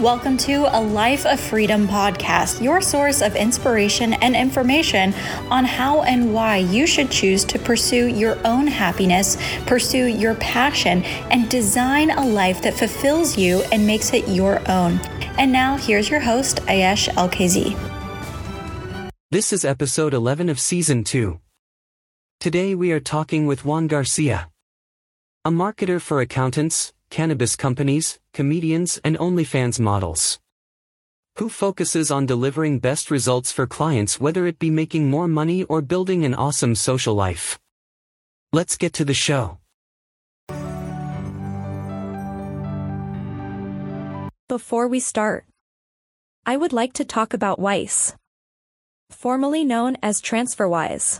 Welcome to a Life of Freedom podcast, your source of inspiration and information on how and why you should choose to pursue your own happiness, pursue your passion, and design a life that fulfills you and makes it your own. And now, here's your host, Ayesh LKZ. This is episode 11 of season 2. Today we are talking with Juan Garcia, a marketer for accountants, cannabis companies, comedians, and OnlyFans models. Who focuses on delivering best results for clients whether it be making more money or building an awesome social life. Let's get to the show. Before we start, I would like to talk about Wise, formerly known as TransferWise.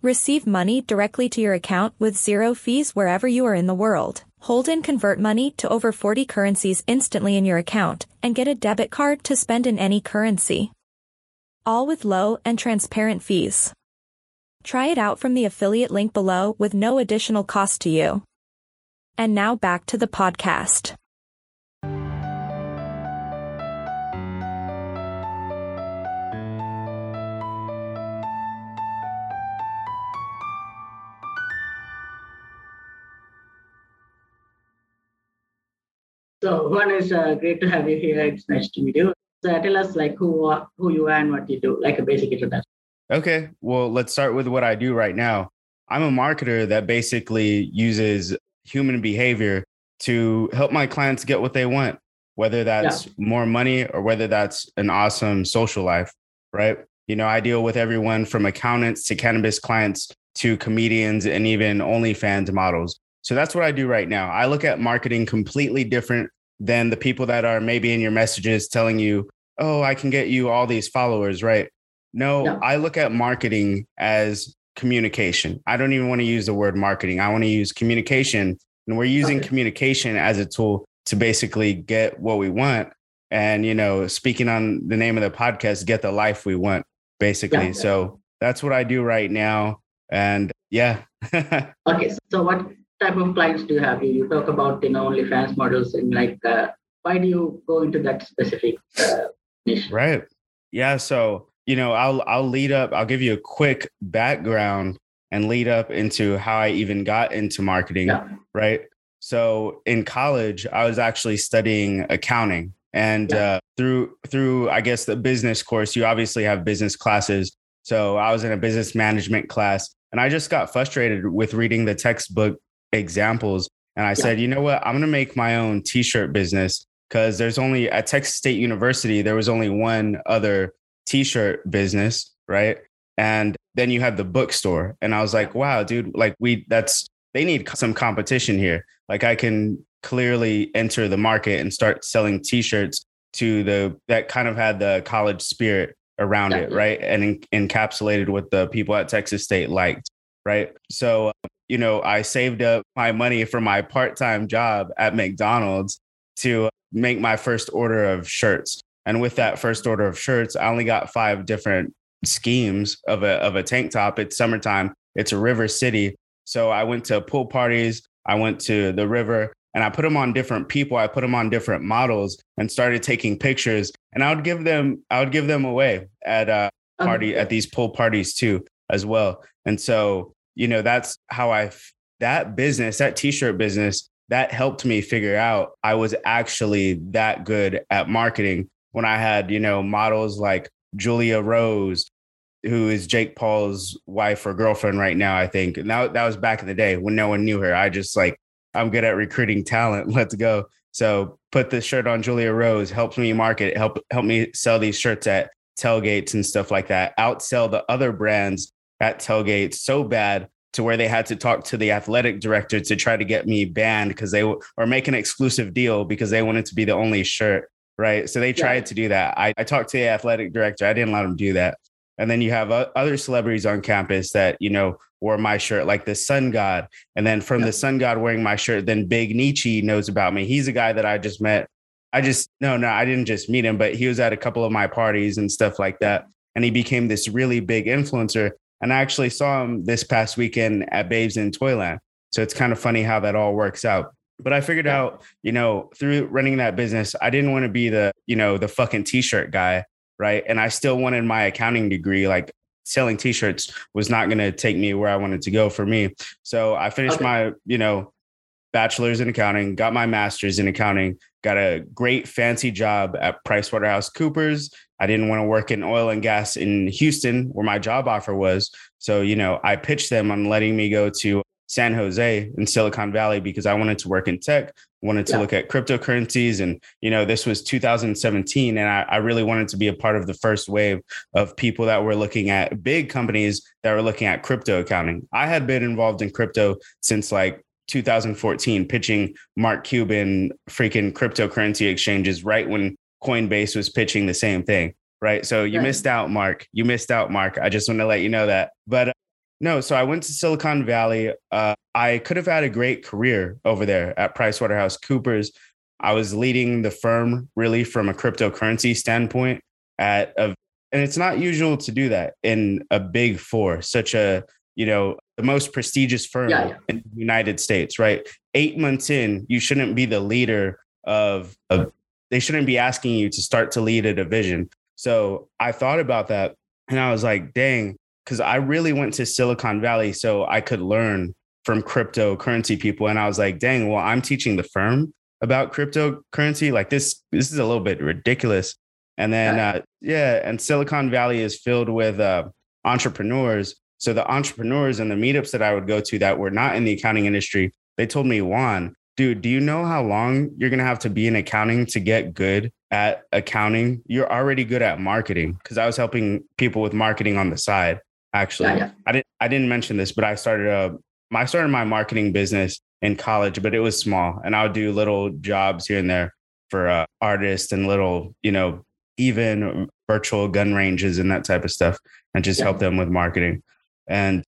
Receive money directly to your account with zero fees wherever you are in the world. Hold and convert money to over 40 currencies instantly in your account and get a debit card to spend in any currency. All with low and transparent fees. Try it out from the affiliate link below with no additional cost to you. And now back to the podcast. So Juan is uh, great to have you here. It's nice to meet you. So tell us like who are, who you are and what you do, like a basic introduction. Okay, well let's start with what I do right now. I'm a marketer that basically uses human behavior to help my clients get what they want, whether that's yeah. more money or whether that's an awesome social life, right? You know, I deal with everyone from accountants to cannabis clients to comedians and even OnlyFans models. So that's what I do right now. I look at marketing completely different than the people that are maybe in your messages telling you, oh, I can get you all these followers, right? No, no. I look at marketing as communication. I don't even want to use the word marketing. I want to use communication. And we're using okay. communication as a tool to basically get what we want. And, you know, speaking on the name of the podcast, get the life we want, basically. Yeah. So that's what I do right now. And yeah. okay. So what type of clients do you have? You talk about you know OnlyFans models and like uh, why do you go into that specific uh, niche? Right. Yeah. So you know, I'll I'll lead up. I'll give you a quick background and lead up into how I even got into marketing. Yeah. Right. So in college, I was actually studying accounting, and yeah. uh, through through I guess the business course, you obviously have business classes. So I was in a business management class, and I just got frustrated with reading the textbook examples. And I yeah. said, you know what? I'm going to make my own t shirt business because there's only at Texas State University, there was only one other t shirt business, right? And then you had the bookstore. And I was like, wow, dude, like we, that's, they need some competition here. Like I can clearly enter the market and start selling t shirts to the, that kind of had the college spirit around it, right? And en- encapsulated what the people at Texas State liked, right? So you know, I saved up my money for my part time job at McDonald's to make my first order of shirts. And with that first order of shirts, I only got five different schemes of a, of a tank top. It's summertime, it's a river city. So I went to pool parties, I went to the river, and I put them on different people. I put them on different models and started taking pictures. And I would give them, I would give them away at a party at these pool parties too, as well. And so you know, that's how I, that business, that t shirt business, that helped me figure out I was actually that good at marketing when I had, you know, models like Julia Rose, who is Jake Paul's wife or girlfriend right now, I think. And that, that was back in the day when no one knew her. I just like, I'm good at recruiting talent. Let's go. So put this shirt on Julia Rose, helps me market, help help me sell these shirts at tailgates and stuff like that. Outsell the other brands at tailgates so bad to where they had to talk to the athletic director to try to get me banned because they w- or make an exclusive deal because they wanted to be the only shirt. Right. So they tried yeah. to do that. I, I talked to the athletic director. I didn't let them do that. And then you have other celebrities on campus that, you know, wore my shirt, like the Sun God. And then from yeah. the Sun God wearing my shirt, then Big Nietzsche knows about me. He's a guy that I just met. I just, no, no, I didn't just meet him, but he was at a couple of my parties and stuff like that. And he became this really big influencer. And I actually saw him this past weekend at Babes in Toyland. So it's kind of funny how that all works out. But I figured out, you know, through running that business, I didn't want to be the, you know, the fucking t-shirt guy, right? And I still wanted my accounting degree. Like selling t-shirts was not going to take me where I wanted to go for me. So I finished okay. my, you know, bachelor's in accounting, got my master's in accounting, got a great fancy job at PricewaterhouseCoopers. I didn't want to work in oil and gas in Houston where my job offer was. So, you know, I pitched them on letting me go to San Jose in Silicon Valley because I wanted to work in tech, wanted to yeah. look at cryptocurrencies. And, you know, this was 2017. And I, I, really wanted to be a part of the first wave of people that were looking at big companies that were looking at crypto accounting. I had been involved in crypto since like 2014, pitching Mark Cuban freaking cryptocurrency exchanges right when Coinbase was pitching the same thing. Right. So you right. missed out, Mark. You missed out, Mark. I just want to let you know that. But no, so I went to Silicon Valley. Uh, I could have had a great career over there at PricewaterhouseCoopers. I was leading the firm really from a cryptocurrency standpoint at a, and it's not usual to do that in a big four, such a, you know, the most prestigious firm yeah, yeah. in the United States, right? Eight months in, you shouldn't be the leader of, of, they shouldn't be asking you to start to lead a division. So I thought about that and I was like, dang, because I really went to Silicon Valley so I could learn from cryptocurrency people. And I was like, dang, well, I'm teaching the firm about cryptocurrency. Like this, this is a little bit ridiculous. And then, uh, yeah, and Silicon Valley is filled with uh, entrepreneurs. So the entrepreneurs and the meetups that I would go to that were not in the accounting industry, they told me, Juan, dude, do you know how long you're going to have to be in accounting to get good at accounting? You're already good at marketing because I was helping people with marketing on the side actually. Yeah, yeah. I didn't I didn't mention this, but I started a I started my marketing business in college, but it was small, and I would do little jobs here and there for uh, artists and little, you know, even virtual gun ranges and that type of stuff, and just yeah. help them with marketing. And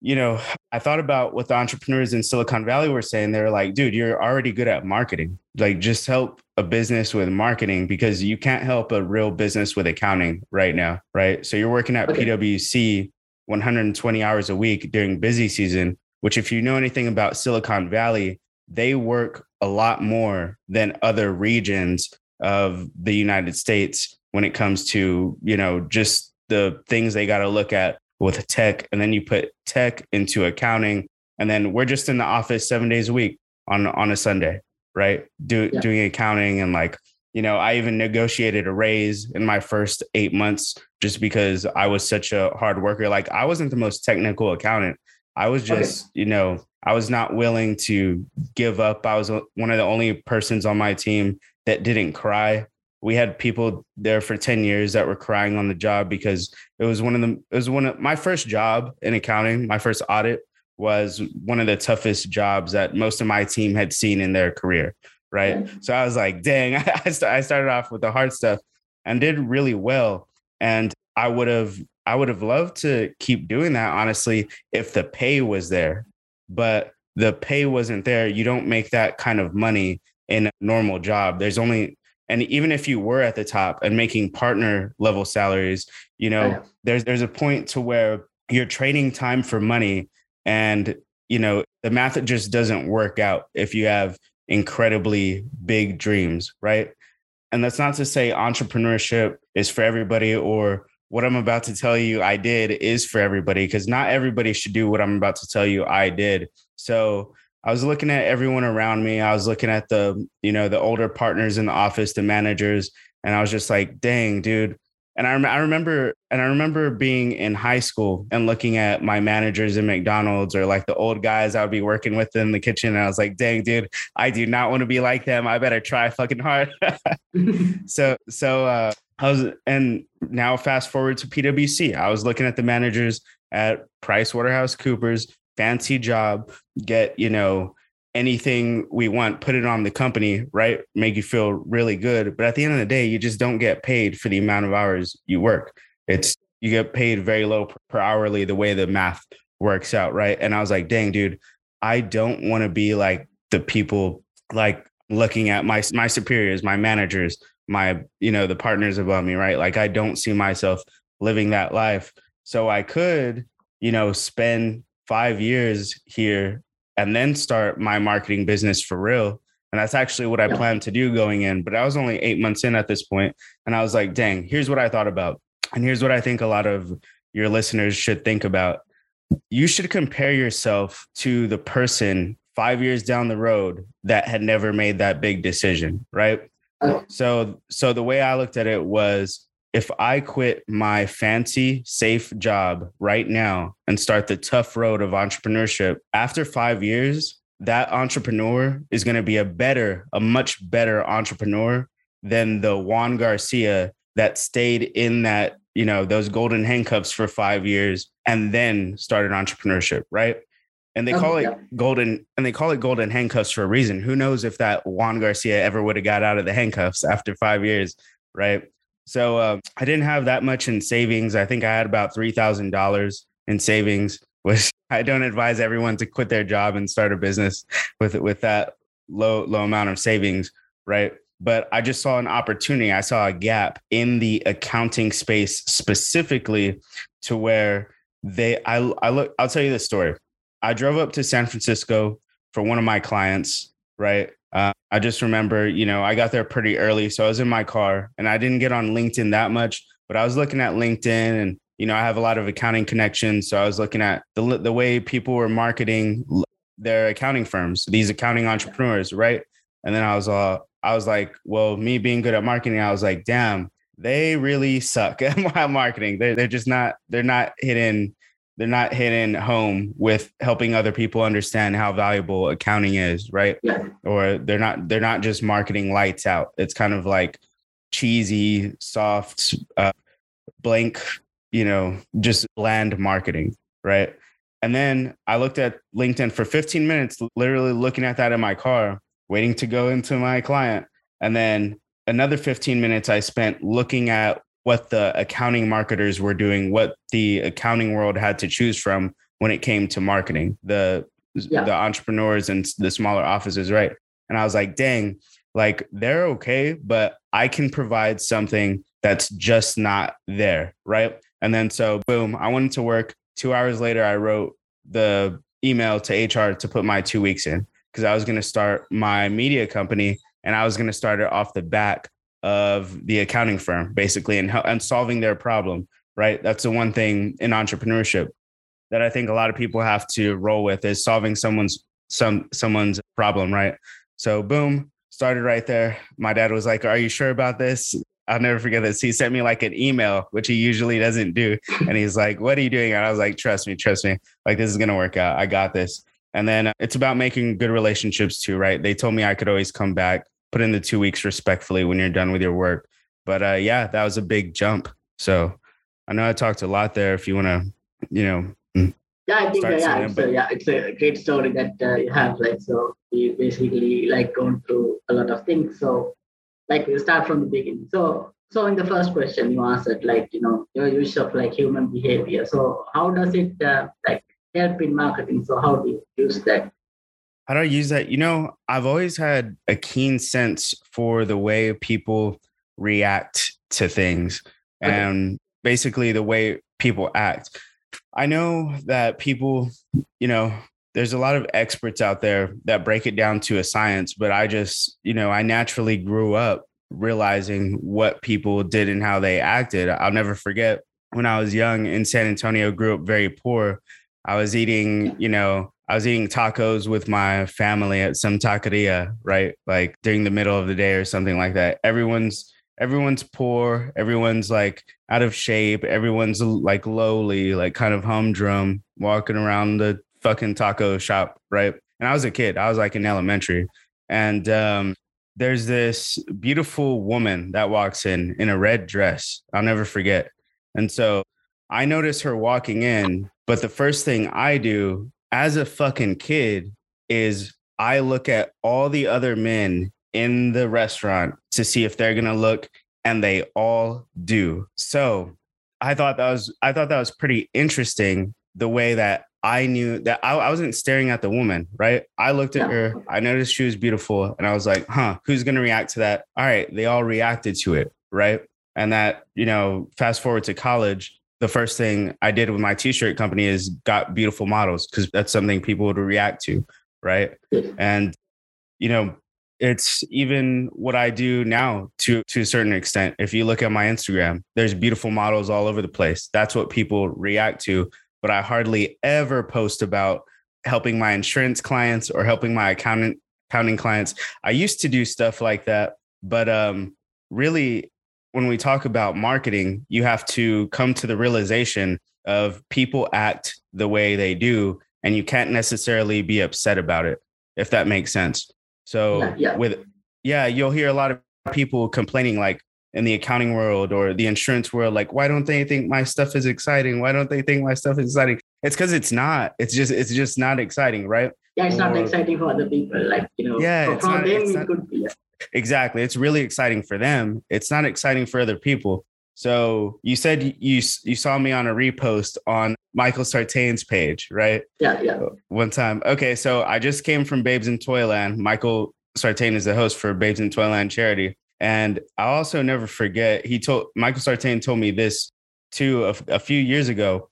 you know, I thought about what the entrepreneurs in Silicon Valley were saying. They're like, dude, you're already good at marketing. Like, just help a business with marketing because you can't help a real business with accounting right now. Right. So you're working at okay. PWC 120 hours a week during busy season, which, if you know anything about Silicon Valley, they work a lot more than other regions of the United States when it comes to, you know, just the things they got to look at with tech and then you put tech into accounting and then we're just in the office seven days a week on on a sunday right? Do, yeah. doing accounting and like you know i even negotiated a raise in my first eight months just because i was such a hard worker. Like i wasn't the most technical accountant. I was just okay. you know i was not willing to give up. I was one of the only persons on my team that didn't cry we had people there for 10 years that were crying on the job because it was one of the it was one of my first job in accounting my first audit was one of the toughest jobs that most of my team had seen in their career right? So i was like dang i started off with the hard stuff and did really well. And i would have i would have loved to keep doing that honestly if the pay was there. But the pay wasn't there. You don't make that kind of money in a normal job. There's only and even if you were at the top and making partner level salaries you know there's there's a point to where you're trading time for money and you know the math just doesn't work out if you have incredibly big dreams right? And that's not to say entrepreneurship is for everybody or what i'm about to tell you i did is for everybody because not everybody should do what i'm about to tell you i did. So I was looking at everyone around me. I was looking at the, you know, the older partners in the office, the managers, and I was just like, dang, dude. And I, I remember, and I remember being in high school and looking at my managers in McDonald's or like the old guys I would be working with in the kitchen. And I was like, dang, dude, I do not want to be like them. I better try fucking hard. so, so, uh, I was, and now fast forward to PwC. I was looking at the managers at Price Waterhouse Coopers fancy job, get, you know, anything we want, put it on the company, right? Make you feel really good. But at the end of the day, you just don't get paid for the amount of hours you work. It's you get paid very low per hourly the way the math works out, right? And I was like, dang, dude, I don't want to be like the people like looking at my my superiors, my managers, my, you know, the partners above me, right? Like I don't see myself living that life. So I could, you know, spend five years here and then start my marketing business for real. And that's actually what I planned to do going in. But I was only eight months in at this point, And I was like, dang, here's what I thought about. And here's what I think a lot of your listeners should think about. You should compare yourself to the person five years down the road that had never made that big decision, right? Uh-huh. So, so the way I looked at it was if I quit my fancy, safe job right now and start the tough road of entrepreneurship, after five years, that entrepreneur is going to be a better, a much better entrepreneur than the Juan Garcia that stayed in that, you know, those golden handcuffs for five years and then started entrepreneurship, right? And they oh, call it golden and they call it golden handcuffs for a reason. Who knows if that Juan Garcia ever would have got out of the handcuffs after five years, right? So uh, I didn't have that much in savings. I think I had about three thousand dollars in savings. Which I don't advise everyone to quit their job and start a business with with that low low amount of savings, right? But I just saw an opportunity. I saw a gap in the accounting space specifically to where they I I look I'll tell you this story. I drove up to San Francisco for one of my clients, right? I just remember, you know, I got there pretty early. So I was in my car and I didn't get on LinkedIn that much, but I was looking at LinkedIn and, you know, I have a lot of accounting connections. So I was looking at the, the way people were marketing their accounting firms, these accounting entrepreneurs, right? And then I was, uh, I was like, well, me being good at marketing, I was like, damn, they really suck at marketing. They're, they're just not, they're not hitting they're not hitting home with helping other people understand how valuable accounting is right? Yeah. or they're not they're not just marketing lights out. It's kind of like cheesy soft uh, blank you know just bland marketing right? And then i looked at linkedin for 15 minutes literally looking at that in my car waiting to go into my client. And then another 15 minutes i spent looking at what the accounting marketers were doing, what the accounting world had to choose from when it came to marketing, the yeah. the entrepreneurs and the smaller offices, right? And I was like, dang, like they're okay, but I can provide something that's just not there, right? And then so boom, I went to work. Two hours later, I wrote the email to HR to put my two weeks in because I was going to start my media company and I was going to start it off the back of the accounting firm basically and, and solving their problem right that's the one thing in entrepreneurship that i think a lot of people have to roll with is solving someone's some someone's problem right so boom started right there my dad was like are you sure about this I'll never forget this. He sent me like an email, which he usually doesn't do. And he's like, What are you doing? And I was like, Trust me, trust me. Like, this is to work out. I got this. And then uh, it's about making good relationships too, right? They told me I could always come back put in the two weeks respectfully when you're done with your work. But uh, yeah, that was a big jump. So I know I talked a lot there. If you want to, you know. Mm, yeah, I think uh, yeah, it's a, yeah, it's a great story that uh, you have. Like, so you basically like gone through a lot of things. So, like, we start from the beginning. So, so in the first question you answered, like, you know, your use of like human behavior. So, how does it uh, like help in marketing? So, how do you use that? How do I use that? You know, I've always had a keen sense for the way people react to things okay. and basically the way people act. I know that people, you know, there's a lot of experts out there that break it down to a science, but I just, you know, I naturally grew up realizing what people did and how they acted. I'll never forget when I was young in San Antonio, grew up very poor. I was eating, you know, I was eating tacos with my family at some taqueria, right? Like during the middle of the day or something like that. Everyone's everyone's poor, everyone's like out of shape, everyone's like lowly, like kind of humdrum, walking around the fucking taco shop, right? And I was a kid. I was like in elementary. And um, there's this beautiful woman that walks in in a red dress. I'll never forget. And so I notice her walking in, but the first thing I do as a fucking kid is I look at all the other men in the restaurant to see if they're going to look and they all do. So, I thought that was I thought that was pretty interesting the way that I knew that I, I wasn't staring at the woman, right? I looked at her, I noticed she was beautiful, and I was like, huh, who's gonna react to that? All right, they all reacted to it, right? And that, you know, fast forward to college, the first thing I did with my t-shirt company is got beautiful models because that's something people would react to. right? And you know, it's even what I do now to to a certain extent. If you look at my Instagram, there's beautiful models all over the place. That's what people react to, but I hardly ever post about helping my insurance clients or helping my accountant accounting clients. I used to do stuff like that, but um really when we talk about marketing, you have to come to the realization of people act the way they do and you can't necessarily be upset about it if that makes sense. So yeah, yeah. with yeah you'll hear a lot of people complaining like in the accounting world or the insurance world like why don't they think my stuff is exciting? Why don't they think my stuff is exciting? It's because it's not. It's just it's just not exciting right? Yeah it's or, not exciting for other people like you know yeah for, not, them it not, could be exactly it's really exciting for them it's not exciting for other people so you said you you saw me on a repost on Michael Sartain's page, right? Yeah, yeah. Uh, one time. Okay, so I just came from Babes in Toyland. Michael Sartain is the host for Babes in Toyland charity, and I also never forget. He told Michael Sartain told me this too a, a few years ago.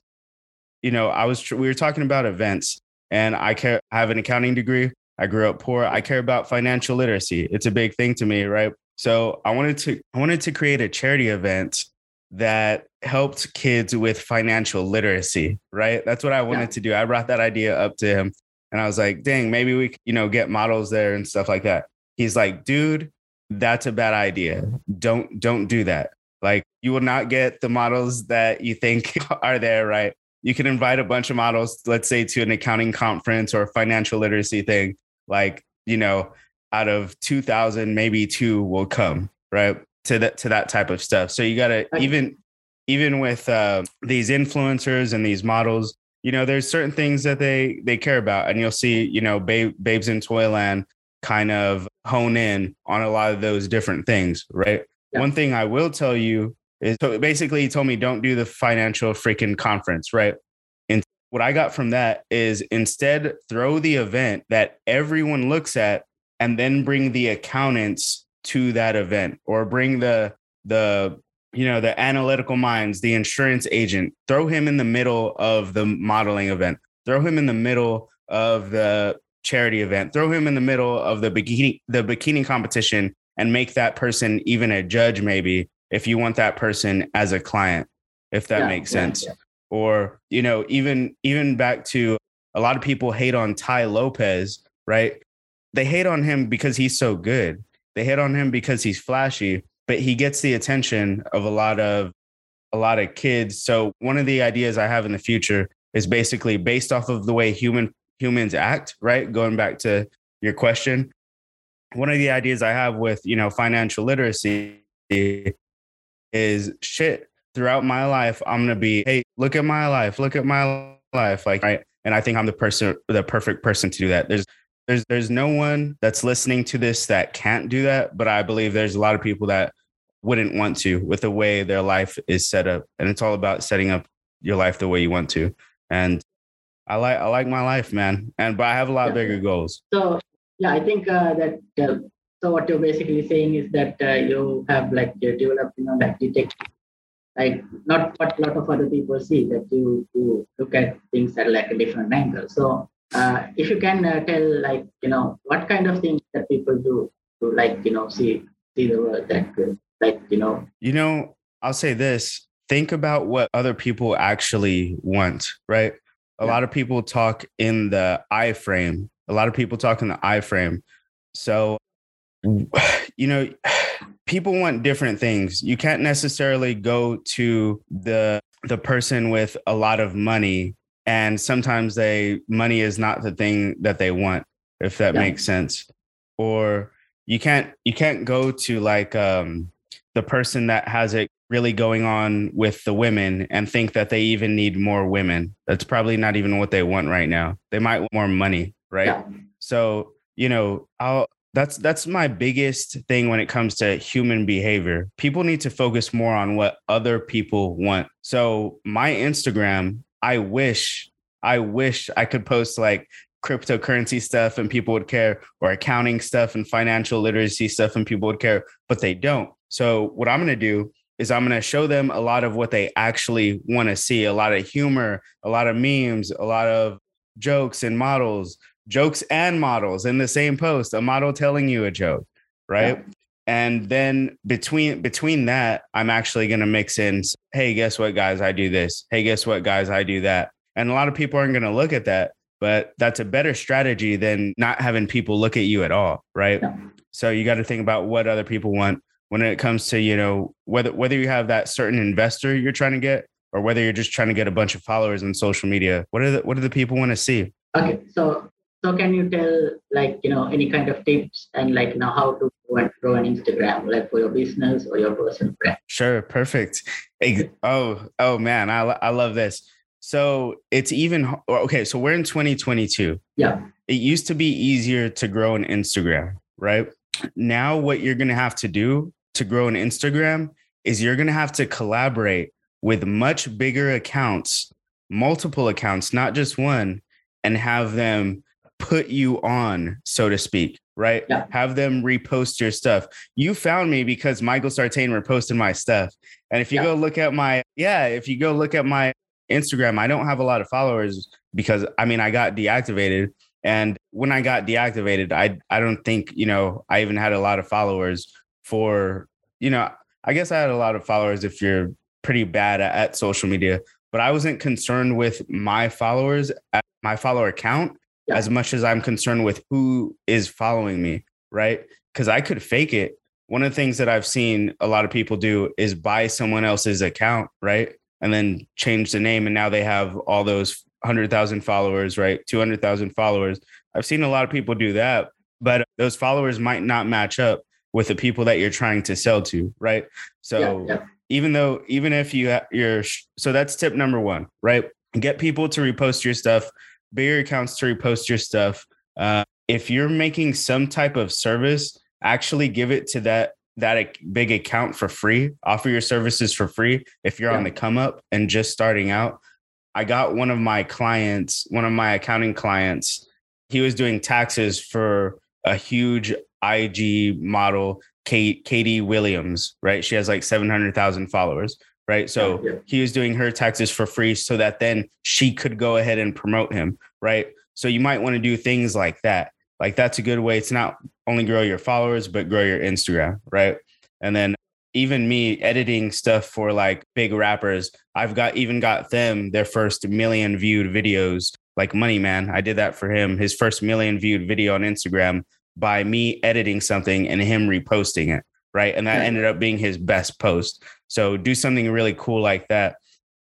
You know, I was we were talking about events, and I care. I have an accounting degree. I grew up poor. I care about financial literacy. It's a big thing to me, right? So I wanted to I wanted to create a charity event that helped kids with financial literacy, right? That's what I wanted yeah. to do. I brought that idea up to him and I was like, dang, maybe we could, you know, get models there and stuff like that. He's like, dude, that's a bad idea. Don't don't do that. Like you will not get the models that you think are there, right? You can invite a bunch of models, let's say to an accounting conference or financial literacy thing. Like, you know, out of 2000, maybe two will come, right? to that to that type of stuff. So you got to even even with uh, these influencers and these models, you know, there's certain things that they they care about, and you'll see, you know, babe, babes in Toyland kind of hone in on a lot of those different things, right? Yeah. One thing I will tell you is so basically he told me don't do the financial freaking conference, right? What I got from that is instead throw the event that everyone looks at and then bring the accountants to that event or bring the the you know the analytical minds the insurance agent throw him in the middle of the modeling event throw him in the middle of the charity event throw him in the middle of the bikini the bikini competition and make that person even a judge maybe if you want that person as a client if that yeah, makes sense yeah, yeah. Or you know even even back to a lot of people hate on Tai Lopez right they hate on him because he's so good they hit on him because he's flashy, but he gets the attention of a lot of a lot of kids. So one of the ideas I have in the future is basically based off of the way human humans act, right? Going back to your question. One of the ideas I have with, you know, financial literacy is shit throughout my life I'm going to be, hey, look at my life, look at my life like right? And I think I'm the person the perfect person to do that. There's there's there's no one that's listening to this that can't do that, but I believe there's a lot of people that wouldn't want to with the way their life is set up. And it's all about setting up your life the way you want to. And I like I like my life, man. And but I have a lot yeah. bigger goals. So yeah, I think uh, that uh, so what you're basically saying is that uh, you have like developed, you know, like detect like not what a lot of other people see that you, you look at things at like a different angle. So uh, if you can uh, tell like you know what kind of things that people do to like you know see see the world that good like you know? You know i'll say this. Think about what other people actually want right? A yeah. lot of people talk in the i frame a lot of people talk in the i frame so you know people want different things. You can't necessarily go to the the person with a lot of money and sometimes they money is not the thing that they want if that yeah. makes sense. Or you can't you can't go to like um the person that has it really going on with the women and think that they even need more women. That's probably not even what they want right now. They might want more money right? Yeah. so you know i'll that's that's my biggest thing when it comes to human behavior people need to focus more on what other people want so my instagram I wish, I wish I could post like cryptocurrency stuff and people would care, or accounting stuff and financial literacy stuff and people would care, but they don't. So what I'm going to do is I'm going to show them a lot of what they actually want to see, a lot of humor, a lot of memes, a lot of jokes and models, jokes and models in the same post, a model telling you a joke, right? Yeah. And then between between that, I'm actually going to mix in, hey, guess what, guys, I do this. Hey, guess what, guys, I do that. And a lot of people aren't going to look at that, but that's a better strategy than not having people look at you at all, right? Yeah. So you got to think about what other people want when it comes to you know whether whether you have that certain investor you're trying to get or whether you're just trying to get a bunch of followers on social media. What are the what do the people want to see? Okay, so so can you tell like you know any kind of tips and like you know how to grow an Instagram like for your business or your personal brand? Sure, perfect. Oh oh man, I I love this. So it's even okay. So we're in 2022. Yeah. It used to be easier to grow an Instagram, right? Now what you're gonna have to do to grow an Instagram is you're gonna have to collaborate with much bigger accounts, multiple accounts, not just one, and have them put you on, so to speak, right? Yeah. Have them repost your stuff. You found me because Michael Sartain reposted my stuff. And if you yeah. go look at my, yeah, if you go look at my Instagram, I don't have a lot of followers because I mean, I got deactivated. And when I got deactivated, I I don't think, you know, I even had a lot of followers for, you know, I guess I had a lot of followers if you're pretty bad at, at social media, but I wasn't concerned with my followers, my follower count, yeah. as much as I'm concerned with who is following me, right? Because I could fake it. One of the things that I've seen a lot of people do is buy someone else's account, right? And then change the name. And now they have all those 100,000 followers, right? 200,000 followers. I've seen a lot of people do that, but those followers might not match up with the people that you're trying to sell to, right? So yeah, yeah even though even if you you're so that's tip number one right get people to repost your stuff bigger accounts to repost your stuff uh, if you're making some type of service actually give it to that that big account for free offer your services for free if you're yeah. on the come up and just starting out i got one of my clients one of my accounting clients he was doing taxes for a huge ig model Kate, Katie Williams, right? She has like 700,000 followers, right? So yeah, yeah. he was doing her taxes for free so that then she could go ahead and promote him, right? So you might want to do things like that. Like that's a good way to not only grow your followers, but grow your Instagram, right? And then even me editing stuff for like big rappers, I've got even got them their first million viewed videos, like Money Man. I did that for him. His first million viewed video on Instagram by me editing something and him reposting it. Right. And that ended up being his best post. So do something really cool like that.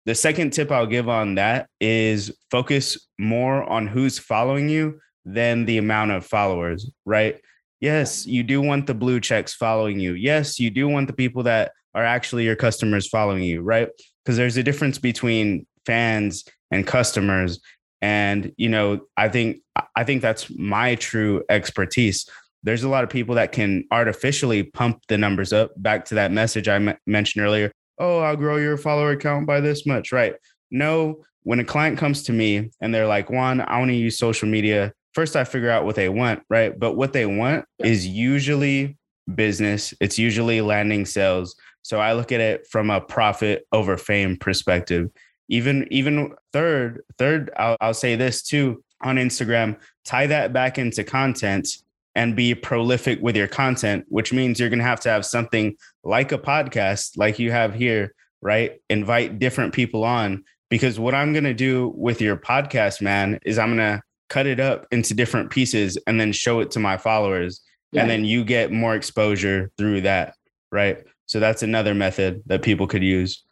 The second tip I'll give on that is focus more on who's following you than the amount of followers, right? Yes, you do want the blue checks following you. Yes, you do want the people that are actually your customers following you, right? Because there's a difference between fans and customers and you know i think i think that's my true expertise there's a lot of people that can artificially pump the numbers up. Back to that message I m- mentioned earlier oh i'll grow your follower count by this much right? No when a client comes to me and they're like juan i want to use social media first i figure out what they want right? But what they want is usually business. It's usually landing sales. So i look at it from a profit over fame perspective. Even even third third I'll, I'll say this too on instagram tie that back into content and be prolific with your content which means you're going to have to have something like a podcast like you have here right invite different people on because what i'm going to do with your podcast man is i'm going to cut it up into different pieces and then show it to my followers yeah. and then you get more exposure through that right so that's another method that people could use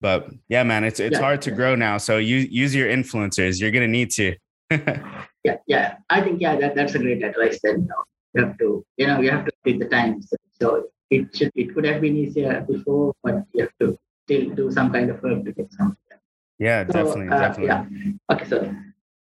but yeah, man, it's it's yeah, hard to grow now. So you use your influencers. You're gonna need to. yeah, yeah. I think yeah, that, that's a great advice. Then you, have to, you know, you have to take the time. So, so it should it could have been easier before, but you have to still do some kind of work to get something. Yeah, so, definitely, uh, definitely. Yeah. Okay, so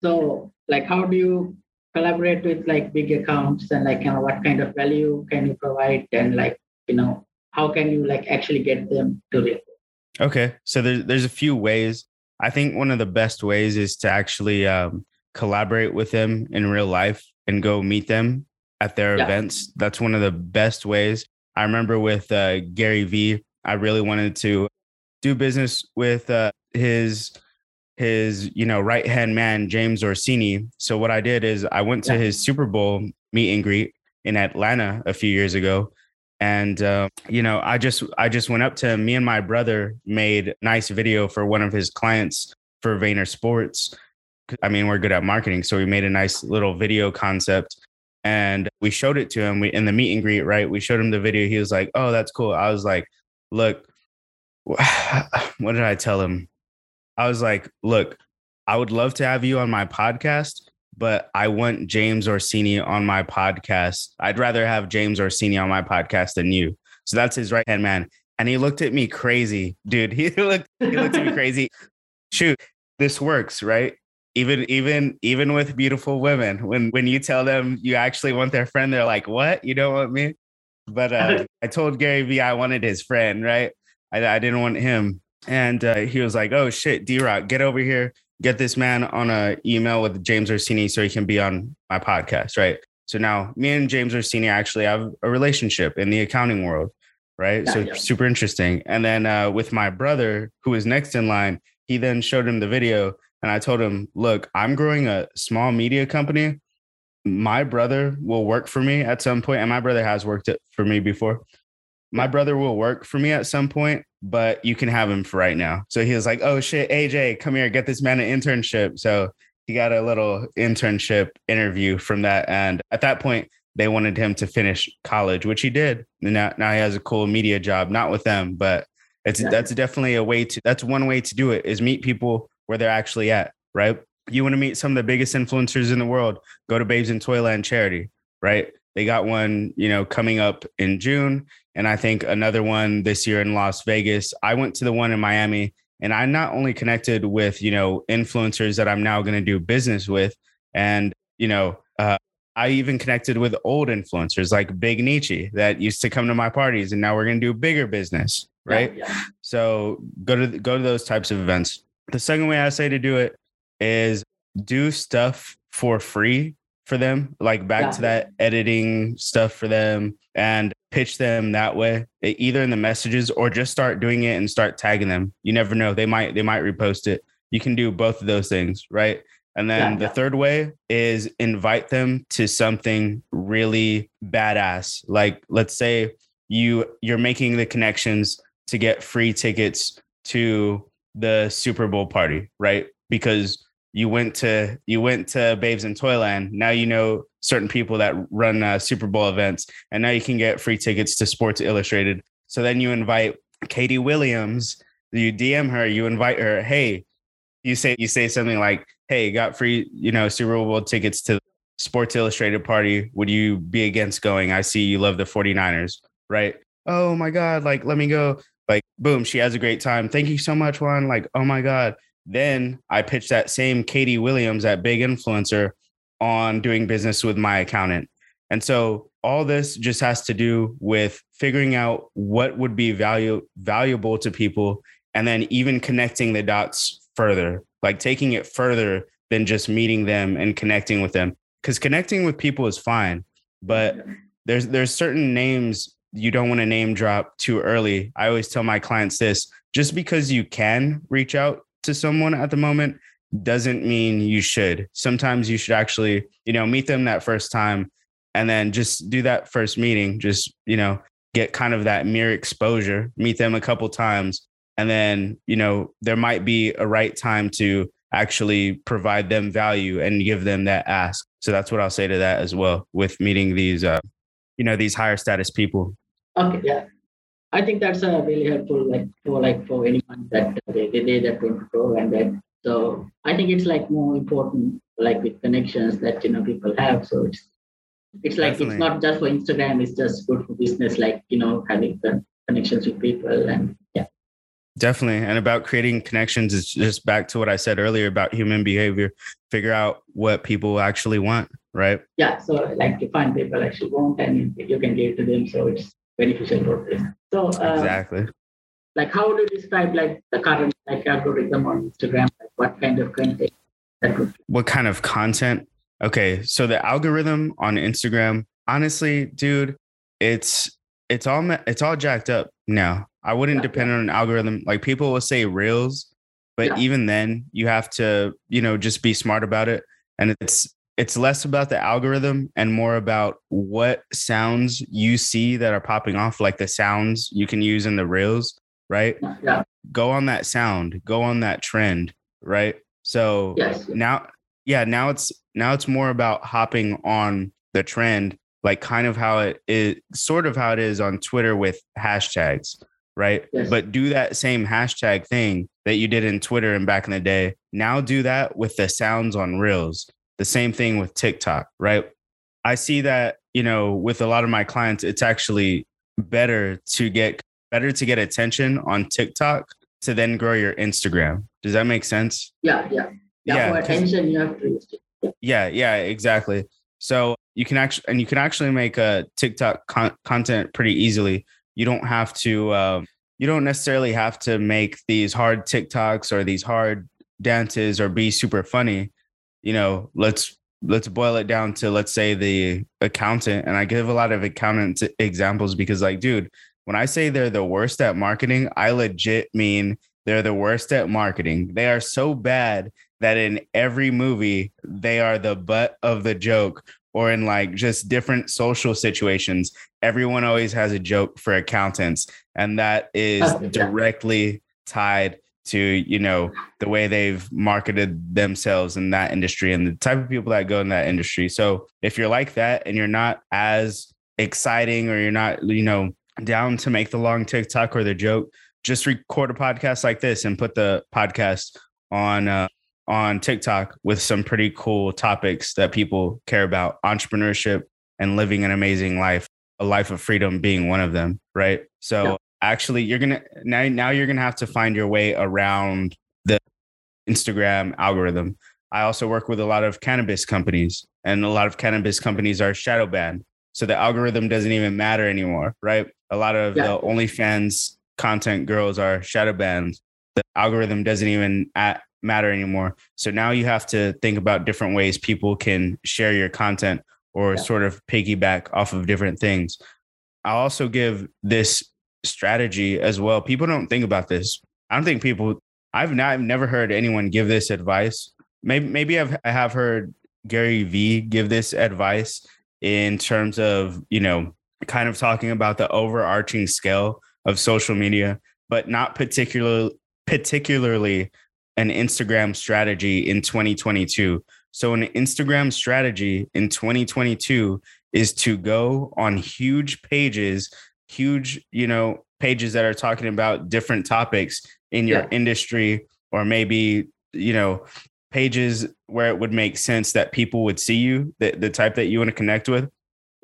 so like, how do you collaborate with like big accounts and like you know what kind of value can you provide and like you know how can you like actually get them to report? Okay, so there's there's a few ways. I think one of the best ways is to actually um, collaborate with them in real life and go meet them at their yeah. events. That's one of the best ways. I remember with uh, Gary Vee, I really wanted to do business with uh, his his, you know, right hand man, James Orsini. So what I did is I went to yeah. his Super Bowl meet and greet in Atlanta a few years ago. And uh, you know, I just I just went up to him. Me and my brother made nice video for one of his clients for Vayner Sports. I mean, we're good at marketing, so we made a nice little video concept and we showed it to him we, in the meet and greet right? We showed him the video he was like oh that's cool. I was like look what did i tell him? I was like look i would love to have you on my podcast but i want james orsini on my podcast. I'd rather have james orsini on my podcast than you. So that's his right hand man and he looked at me crazy dude. He looked he looked at me crazy. Shoot this works right even even even with beautiful women when when you tell them you actually want their friend they're like what? You don't want me? But uh, i told gary vee i wanted his friend right? I, I didn't want him. And uh, he was like oh shit d-rock get over here. Get this man on a email with james orsini so he can be on my podcast right? So now me and james orsini actually have a relationship in the accounting world right? Yeah, so yeah. super interesting. And then uh, with my brother who is next in line he then showed him the video and I told him, look, I'm growing a small media company. My brother will work for me at some point, and my brother has worked for me before. My brother will work for me at some point, but you can have him for right now. So he was like, oh shit, AJ, come here, get this man an internship. So he got a little internship interview from that. And at that point, they wanted him to finish college, which he did. And now, now he has a cool media job, not with them, but it's yeah. that's definitely a way to that's one way to do it is meet people where they're actually at, right? You want to meet some of the biggest influencers in the world, go to Babes in Toyland charity, right? They got one, you know, coming up in June, and I think another one this year in Las Vegas. I went to the one in Miami, and I not only connected with, you know, influencers that I'm now going to do business with, and, you know, uh, I even connected with old influencers like Big Nietzsche that used to come to my parties, and now we're going to do bigger business, right? Yeah, yeah. So go to go to those types of events. The second way I say to do it is do stuff for free for them, like back yeah. to that editing stuff for them and pitch them that way, either in the messages or just start doing it and start tagging them. You never know. They might, they might repost it. You can do both of those things, right? And then yeah, the third way is invite them to something really badass. Like let's say you you're making the connections to get free tickets to the Super Bowl party, right? Because you went to you went to Babes in Toyland. Now you know certain people that run uh, Super Bowl events, and now you can get free tickets to Sports Illustrated. So then you invite Katie Williams. You DM her. You invite her. Hey, you say you say something like, "Hey, got free you know Super Bowl tickets to Sports Illustrated party. Would you be against going? I see you love the 49ers, right? Oh my God, like let me go. Boom, she has a great time. Thank you so much, Juan. Like, oh my God. Then I pitched that same Katie Williams, that big influencer, on doing business with my accountant. And so all this just has to do with figuring out what would be value valuable to people and then even connecting the dots further, like taking it further than just meeting them and connecting with them. Because connecting with people is fine, but there's there's certain names you don't want to name drop too early. I always tell my clients this just because you can reach out to someone at the moment doesn't mean you should. Sometimes you should actually, you know, meet them that first time and then just do that first meeting, just, you know, get kind of that mere exposure, meet them a couple times. And then, you know, there might be a right time to actually provide them value and give them that ask. So that's what I'll say to that as well with meeting these, uh, you know, these higher status people. Okay, yeah. I think that's uh, really helpful, like for like for anyone that they, they, they that want to grow and that. So I think it's like more important, like with connections that you know people have. So it's it's like Definitely. it's not just for Instagram. It's just good for business, like you know having the connections with people and yeah. Definitely. And about creating connections is just back to what I said earlier about human behavior. Figure out what people actually want, right? Yeah. So like you find people actually want and you can give to them. So it's beneficial for them. So uh, exactly. Like how do you describe like the current like algorithm on Instagram? Like what kind of content? What kind of content? Okay, so the algorithm on Instagram, honestly, dude, it's it's all it's all jacked up now. I wouldn't yeah, depend on an algorithm. Like people will say reels, But Yeah. even then, you have to, you know, just be smart about it. And it's it's less about the algorithm and more about what sounds you see that are popping off, like the sounds you can use in the reels, right? Yeah. Go on that sound, go on that trend, right? So Yes. now yeah now it's now it's more about hopping on the trend like kind of how it is sort of how it is on twitter with hashtags right Yes. but do that same hashtag thing that you did in twitter and back in the day now do that with the sounds on reels the same thing with tiktok right i see that you know with a lot of my clients it's actually better to get better to get attention on tiktok to then grow your instagram does that make sense Yeah, yeah. Yeah, for 'cause- attention, you have to use it. yeah, yeah, exactly. So you can actually, and you can actually make a TikTok con- content pretty easily. You don't have to, um, you don't necessarily have to make these hard TikToks or these hard dances or be super funny. You know, let's let's boil it down to let's say the accountant, and I give a lot of accountant examples because, like, dude, when I say they're the worst at marketing, I legit mean they're the worst at marketing. They are so bad that in every movie they are the butt of the joke or in like just different social situations everyone always has a joke for accountants and that is directly tied to you know the way they've marketed themselves in that industry and the type of people that go in that industry so if you're like that and you're not as exciting or you're not you know down to make the long tiktok or the joke just record a podcast like this and put the podcast on uh, on TikTok with some pretty cool topics that people care about entrepreneurship and living an amazing life, a life of freedom being one of them, right? So Yeah. Actually you're going to now now you're going to have to find your way around the Instagram algorithm. I also work with a lot of cannabis companies and a lot of cannabis companies are shadow banned. So the algorithm doesn't even matter anymore, right? A lot of Yeah. the OnlyFans content girls are shadow banned. The algorithm doesn't even at, matter anymore. So now you have to think about different ways people can share your content or Yeah. sort of piggyback off of different things. I'll also give this strategy as well. People don't think about this. I don't think people I've not I've never heard anyone give this advice. Maybe maybe I've I have heard Gary Vee give this advice in terms of, you know, kind of talking about the overarching scale of social media, but not particularly particularly an Instagram strategy in 2022. So an Instagram strategy in 2022 is to go on huge pages, huge, you know, pages that are talking about different topics in your Yeah. industry or maybe, you know, pages where it would make sense that people would see you, the, the type that you want to connect with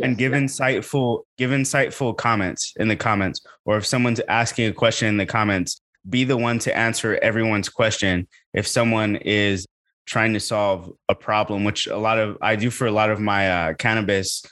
and give yeah. insightful give insightful comments in the comments or if someone's asking a question in the comments be the one to answer everyone's question if someone is trying to solve a problem which a lot of i do for a lot of my uh, cannabis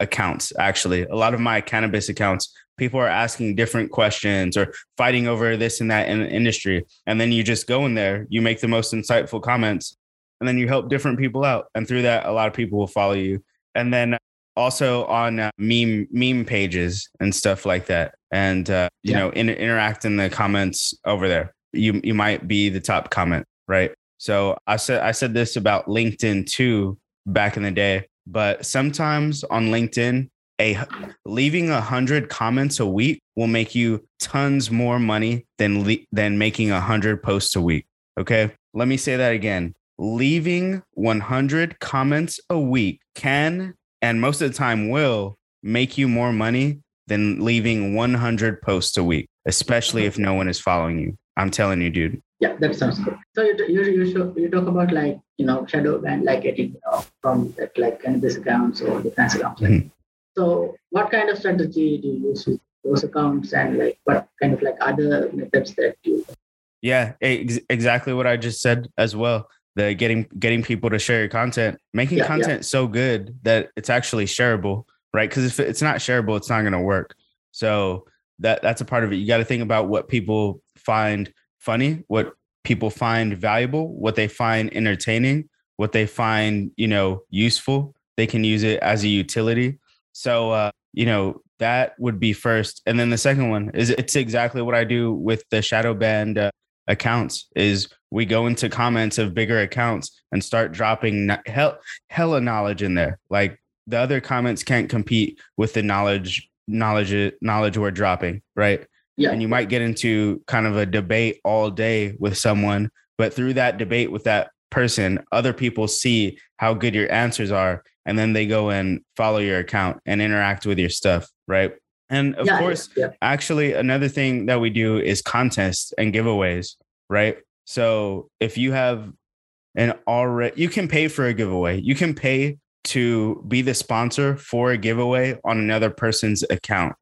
accounts actually. A lot of my cannabis accounts people are asking different questions or fighting over this and that in the industry. And then you just go in there you make the most insightful comments and then you help different people out. And through that a lot of people will follow you. And then also on uh, meme meme pages and stuff like that. And uh, you Yeah. know in, interact in the comments over there. You you might be the top comment right? So i said i said this about linkedin too back in the day but sometimes on linkedin a leaving a hundred comments a week will make you tons more money than le- than making a hundred posts a week okay let me say that again leaving 100 comments a week can and most of the time will make you more money than leaving 100 posts a week, especially if no one is following you. I'm telling you, dude. Yeah, that sounds good. So you you you, you talk about like you know shadow ban like getting you know, from that like cannabis accounts or defense accounts. Mhm. So what kind of strategy do you use with those accounts and like what kind of like other methods that you Yeah, ex- exactly what I just said as well. The getting getting people to share your content, making Yeah, yeah. content so good that it's actually shareable, right? Because if it's not shareable, it's not going to work. So that that's a part of it. You got to think about what people find funny, what people find valuable, what they find entertaining, what they find you know useful. They can use it as a utility. So uh, you know that would be first, and then the second one is it's exactly what I do with the shadow banned uh, accounts is we go into comments of bigger accounts and start dropping hell, hella knowledge in there. Like the other comments can't compete with the knowledge knowledge knowledge we're dropping, right? Yeah. And you might get into kind of a debate all day with someone, but through that debate with that person, other people see how good your answers are and then they go and follow your account and interact with your stuff, right? And of yeah, course, yeah. actually another thing that we do is contests and giveaways, right? So if you have an already you can pay for a giveaway. You can pay to be the sponsor for a giveaway on another person's account,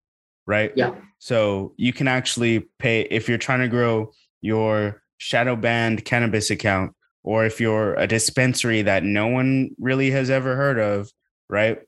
right? Yeah. So you can actually pay if you're trying to grow your shadow banned cannabis account, or if you're a dispensary that no one really has ever heard of, right?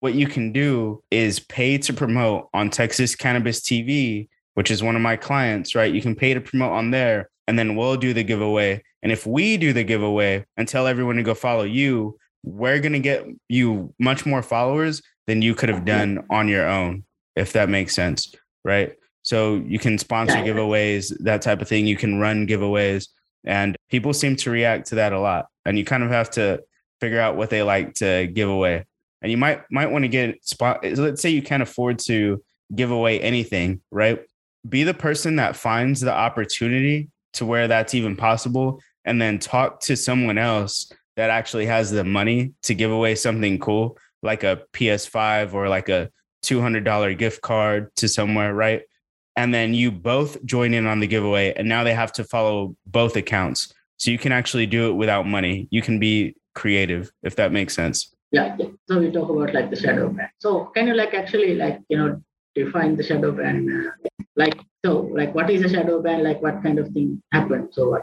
What you can do is pay to promote on Texas Cannabis TV, which is one of my clients, right? You can pay to promote on there, and then we'll do the giveaway. And if we do the giveaway and tell everyone to go follow you, we're going to get you much more followers than you could have done on your own, if that makes sense. Right. So you can sponsor giveaways, that type of thing. You can run giveaways, and people seem to react to that a lot. And you kind of have to figure out what they like to give away. And you might might want to get spot. Let's say you can't afford to give away anything, right? Be the person that finds the opportunity to where that's even possible, and then talk to someone else that actually has the money to give away something cool like a PS5 or like a $200 gift card to somewhere, right? And then you both join in on the giveaway and now they have to follow both accounts. So you can actually do it without money. You can be creative if that makes sense. Yeah. So we talk about like the shadow ban. So can you like actually like, you know, define the shadow ban? Uh, like, so like what is a shadow ban? Like what kind of thing happened? So what?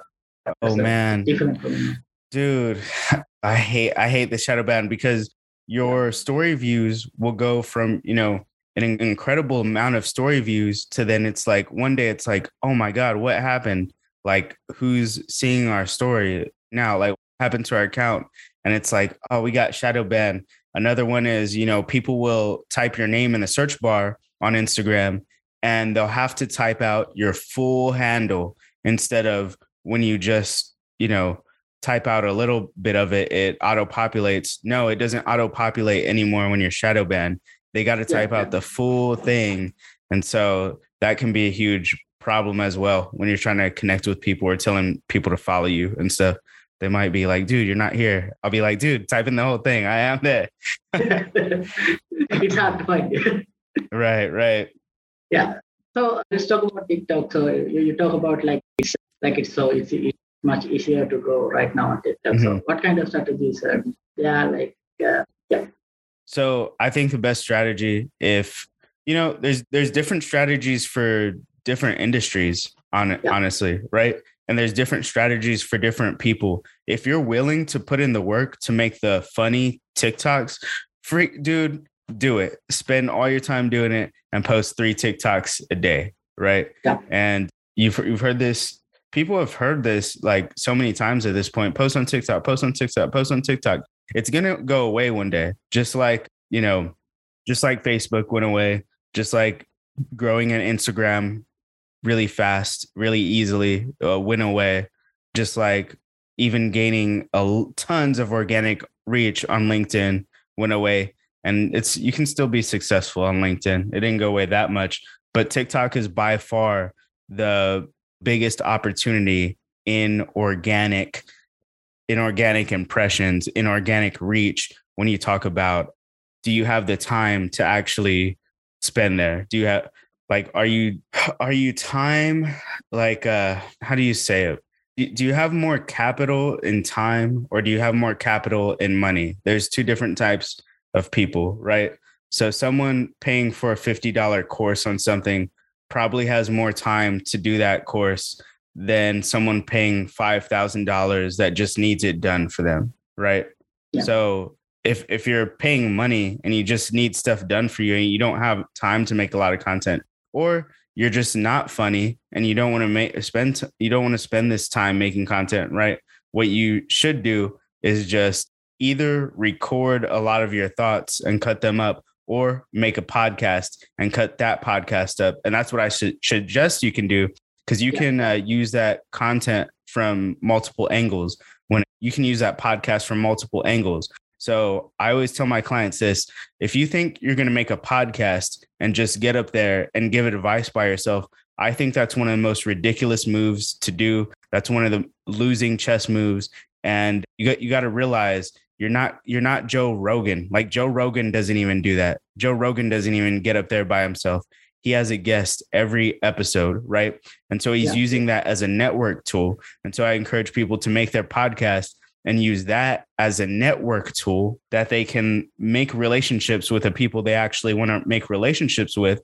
Oh man. Different from dude, I hate I hate the shadow ban because your story views will go from you know an incredible amount of story views to then it's like one day it's like oh my god what happened? Like who's seeing our story now? Like what happened to our account? And it's like oh we got shadow ban another one is you know people will type your name in the search bar on instagram and they'll have to type out your full handle instead of when you just you know type out a little bit of it, it auto populates. No, it doesn't auto populate anymore when you're shadow banned. They got to type yeah, out the full thing. And so that can be a huge problem as well when you're trying to connect with people or telling people to follow you and stuff. They might be like, dude, you're not here. I'll be like, dude, type in the whole thing. I am there. it's hard to find you. Right, right. Yeah. So let's talk about TikTok. So you, talk about like it's like it's so it's much easier to grow right now on TikTok. Mm-hmm. So, what kind of strategies are yeah, like uh, yeah. So, I think the best strategy, if you know, there's there's different strategies for different industries. On yeah. honestly, right? And there's different strategies for different people. If you're willing to put in the work to make the funny TikToks, freak, dude, do it. Spend all your time doing it and post three TikToks a day, right? Yeah. And you've you've heard this people have heard this like so many times at this point. Post on TikTok, post on TikTok, post on TikTok. It's gonna go away one day. Just like, you know, just like Facebook went away, just like growing an Instagram really fast, really easily uh, went away. Just like even gaining a, tons of organic reach on LinkedIn went away. And it's you can still be successful on LinkedIn. It didn't go away that much, but TikTok is by far the biggest opportunity in organic in organic impressions in organic reach when you talk about do you have the time to actually spend there? Do you have like are you are you time like uh how do you say it? Do you have more capital in time or do you have more capital in money? There's two different types of people right? So someone paying for a $50 course on something probably has more time to do that course than someone paying $5,000 that just needs it done for them, right? Yeah. So if if you're paying money and you just need stuff done for you and you don't have time to make a lot of content or you're just not funny and you don't want to make spend you don't want to spend this time making content, right? What you should do is just either record a lot of your thoughts and cut them up or make a podcast and cut that podcast up. And that's what I should suggest you can do because you yeah. can uh, use that content from multiple angles when you can use that podcast from multiple angles so I always tell my clients this if you think you're going to make a podcast and just get up there and give advice by yourself, I think that's one of the most ridiculous moves to do. That's one of the losing chess moves. And you got you got to realize you're not you're not Joe Rogan. Like Joe Rogan doesn't even do that. Joe Rogan doesn't even get up there by himself. He has a guest every episode, right? And so he's yeah. using that as a network tool. And so I encourage people to make their podcast and use that as a network tool that they can make relationships with the people they actually want to make relationships with.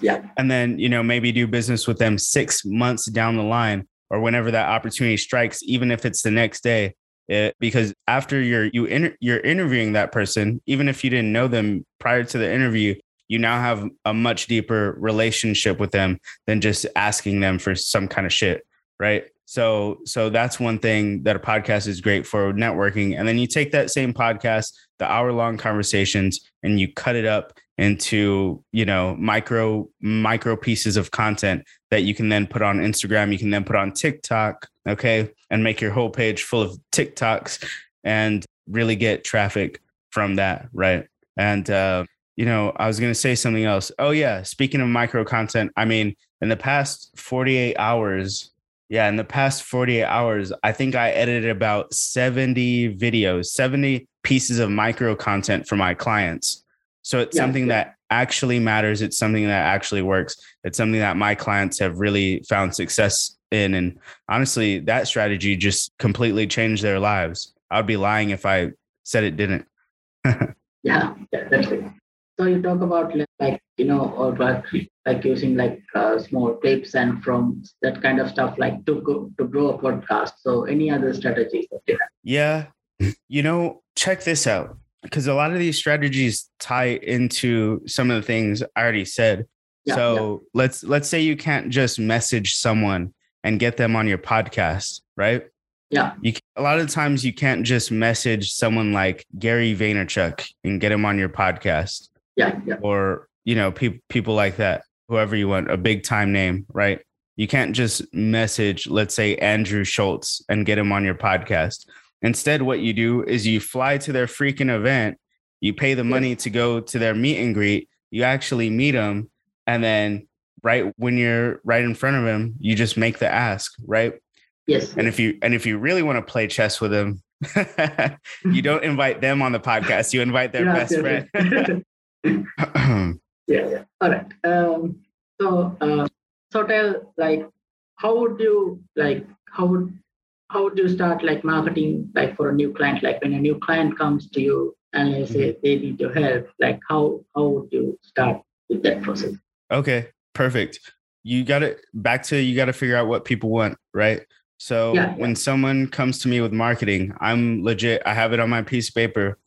Yeah. And then, you know, maybe do business with them six months down the line or whenever that opportunity strikes, even if it's the next day. It, because after you're you inter, you're interviewing that person, even if you didn't know them prior to the interview, you now have a much deeper relationship with them than just asking them for some kind of shit, right? So so that's one thing that a podcast is great for networking. And then you take that same podcast, the hour long conversations, and you cut it up into you know micro micro pieces of content that you can then put on Instagram. You can then put on TikTok, okay, and make your whole page full of TikToks and really get traffic from that, right? And uh, you know, I was gonna say something else. Oh yeah, speaking of micro content, I mean, in the past 48 hours yeah, in the past 48 hours, I think I edited about 70 videos, 70 pieces of micro content for my clients. So it's yeah, something yeah. that actually matters. It's something that actually works. It's something that my clients have really found success in. And honestly, that strategy just completely changed their lives. I'd be lying if I said it didn't. yeah, definitely. So you talk about like you know or like using like uh, small clips and from that kind of stuff like to go to grow a podcast. So any other strategies? Yeah, you know, check this out because a lot of these strategies tie into some of the things I already said. Yeah, so yeah. let's let's say you can't just message someone and get them on your podcast, right? Yeah. You a lot of times you can't just message someone like Gary Vaynerchuk and get him on your podcast. Yeah, yeah. Or, you know, people people like that, whoever you want, a big time name, right? You can't just message, let's say, Andrew Schulz, and get him on your podcast. Instead, what you do is you fly to their freaking event, you pay the money to go to their meet and greet, you actually meet them, and then right when you're right in front of him, you just make the ask, right? Yes. And if you and if you really want to play chess with them, you don't invite them on the podcast. You invite their best friend. yeah, yeah. All right. Um, so, uh, so tell like, how would you like? How would how do you start like marketing like for a new client? Like when a new client comes to you and they say mm-hmm. they need your help, like how how would you start with that process? Okay, perfect. You got it back to you got to figure out what people want, right? So yeah, when someone comes to me with marketing, I'm legit. I have it on my piece of paper.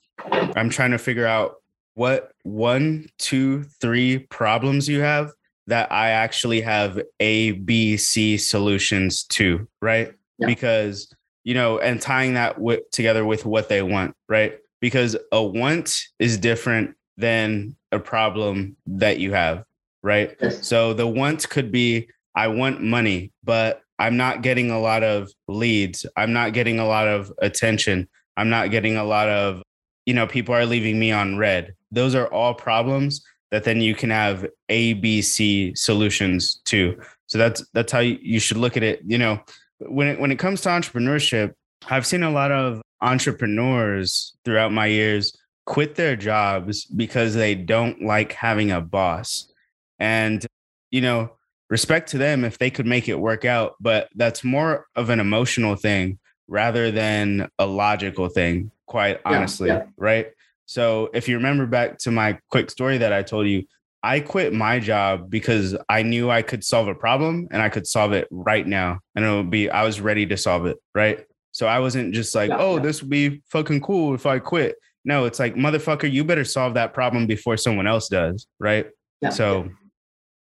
I'm trying to figure out what one, two, three problems you have that I actually have A, B, C solutions to, right? Yeah. Because, you know, and tying that with, together with what they want, right? Because a want is different than a problem that you have, right? Yes. So the want could be I want money, but I'm not getting a lot of leads. I'm not getting a lot of attention. I'm not getting a lot of, you know, people are leaving me on read. those are all problems that then you can have A, B, C solutions to. So that's that's how you should look at it. You know, when it when it comes to entrepreneurship, I've seen a lot of entrepreneurs throughout my years quit their jobs because they don't like having a boss. And, you know, respect to them if they could make it work out, but that's more of an emotional thing rather than a logical thing, quite honestly, yeah, yeah. right? So if you remember back to my quick story that I told you, I quit my job because I knew I could solve a problem and I could solve it right now. And it would be, I was ready to solve it. Right. So I wasn't just like, yeah, oh, yeah. this would be fucking cool if I quit. No, it's like, motherfucker, you better solve that problem before someone else does. Right. Yeah, so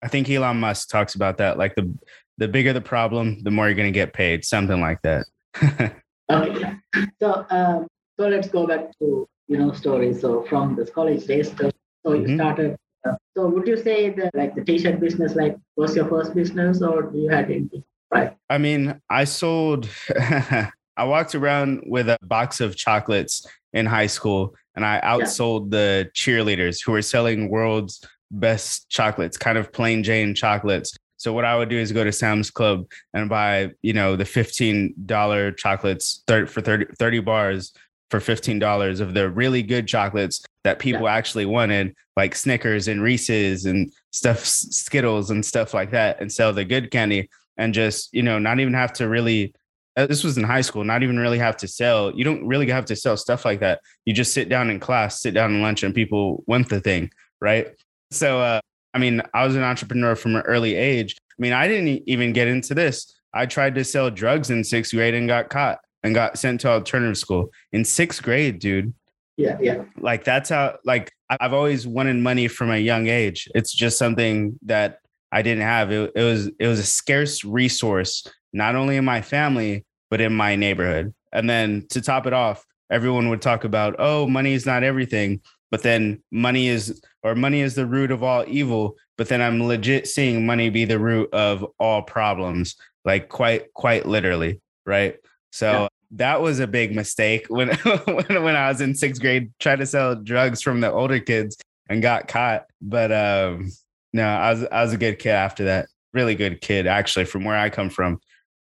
I think Elon Musk talks about that. Like the, the bigger the problem, the more you're going to get paid, something like that. okay. So, um, so let's go back to you know stories. So from this college days, so you mm-hmm. started so would you say that like the t-shirt business like was your first business or do you had anything right i mean i sold i walked around with a box of chocolates in high school and i outsold yeah. the cheerleaders who were selling world's best chocolates kind of plain jane chocolates so what I would do is go to Sam's Club and buy, you know, the $15 chocolates 30, for 30, 30 bars for $15 of the really good chocolates that people yeah. actually wanted, like Snickers and Reese's and stuff, Skittles and stuff like that, and sell the good candy and just, you know, not even have to really. Uh, this was in high school, not even really have to sell. You don't really have to sell stuff like that. You just sit down in class, sit down in lunch, and people want the thing, right? So, uh, I mean, I was an entrepreneur from an early age. I mean, I didn't even get into this. I tried to sell drugs in sixth grade and got caught and got sent to alternative school in sixth grade, dude. Yeah, yeah. Like that's how like I've always wanted money from a young age. It's just something that I didn't have. It, it was it was a scarce resource, not only in my family, but in my neighborhood. And then to top it off, everyone would talk about, oh, money is not everything but then money is or money is the root of all evil but then i'm legit seeing money be the root of all problems like quite quite literally right so yeah. that was a big mistake when, when when i was in sixth grade trying to sell drugs from the older kids and got caught but um no i was i was a good kid after that really good kid actually from where i come from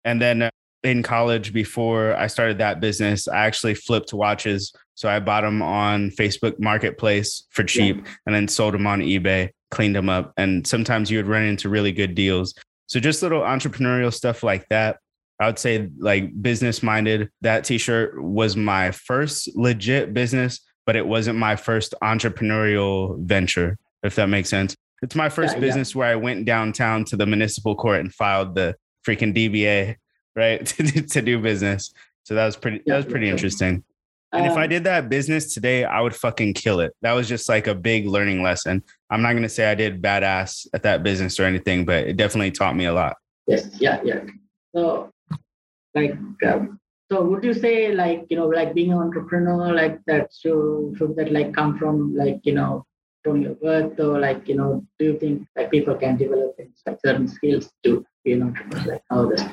and then uh, in college before I started that business, I actually flipped watches. So I bought them on Facebook Marketplace for cheap yeah. and then sold them on eBay, cleaned them up. And sometimes you would run into really good deals. So just little entrepreneurial stuff like that. I would say like business minded. That t-shirt was my first legit business, but it wasn't my first entrepreneurial venture, if that makes sense. It's my first yeah, business yeah. where I went downtown to the municipal court and filed the freaking DBA right to, to do business. So that was pretty that was pretty interesting. And um, if i um, did that business today i would fucking kill it. That was just like a big learning lesson. I'm not going to say i did badass at that business or anything but it definitely taught me a lot. Yes yeah yeah. So like um, so would you say like you know like being an entrepreneur like that should should that like come from like you know from your work or like you know do you think like people can develop things like certain skills to be an entrepreneur like how does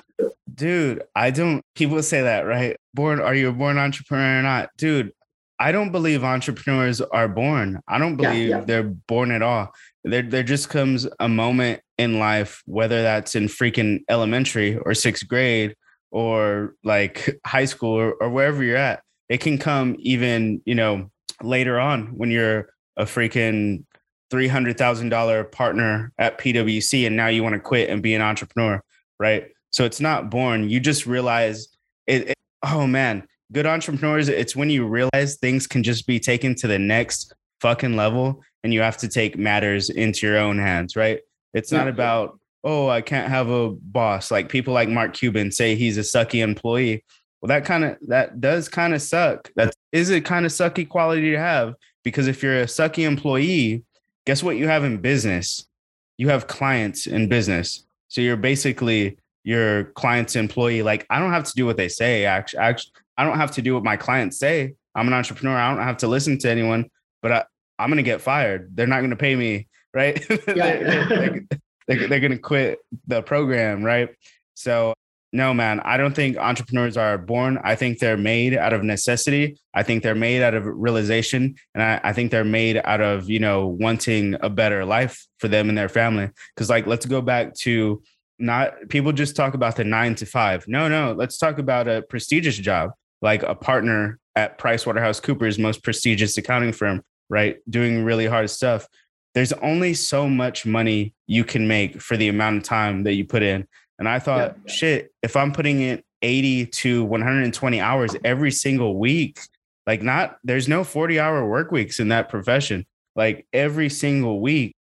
dude, I don't. People say that, right? Born? Are you a born entrepreneur or not, dude? I don't believe entrepreneurs are born. I don't believe yeah, yeah. they're born at all. There, there just comes a moment in life, whether that's in freaking elementary or sixth grade or like high school or, or wherever you're at. It can come even, you know, later on when you're a freaking $300,000 partner at PwC and now you want to quit and be an entrepreneur, right? So it's not born. You just realize it, it, oh man, good entrepreneurs, it's when you realize things can just be taken to the next fucking level and you have to take matters into your own hands, right? It's not about, oh, I can't have a boss. Like people like Mark Cuban say he's a sucky employee. Well, that kind of that does kind of suck. That is a kind of sucky quality to have because if you're a sucky employee, guess what you have in business? You have clients in business. So you're basically your client's employee. Like I don't have to do what they say. Actually, actually, I don't have to do what my clients say. I'm an entrepreneur. I don't have to listen to anyone, but I, am going to get fired. They're not going to pay me, right? Yeah. they're, they're, they're going to quit the program, right? So no, man, I don't think entrepreneurs are born. I think they're made out of necessity. I think they're made out of realization. And I, I, think they're made out of, you know, wanting a better life for them and their family. Cause like, let's go back to not people just talk about the nine to five. No, no, let's talk about a prestigious job like a partner at PricewaterhouseCoopers, most prestigious accounting firm, right? Doing really hard stuff. There's only so much money you can make for the amount of time that you put in. And I thought, yeah. shit, if I'm putting in 80 to 120 hours every single week, like not there's no 40 hour work weeks in that profession, like every single week,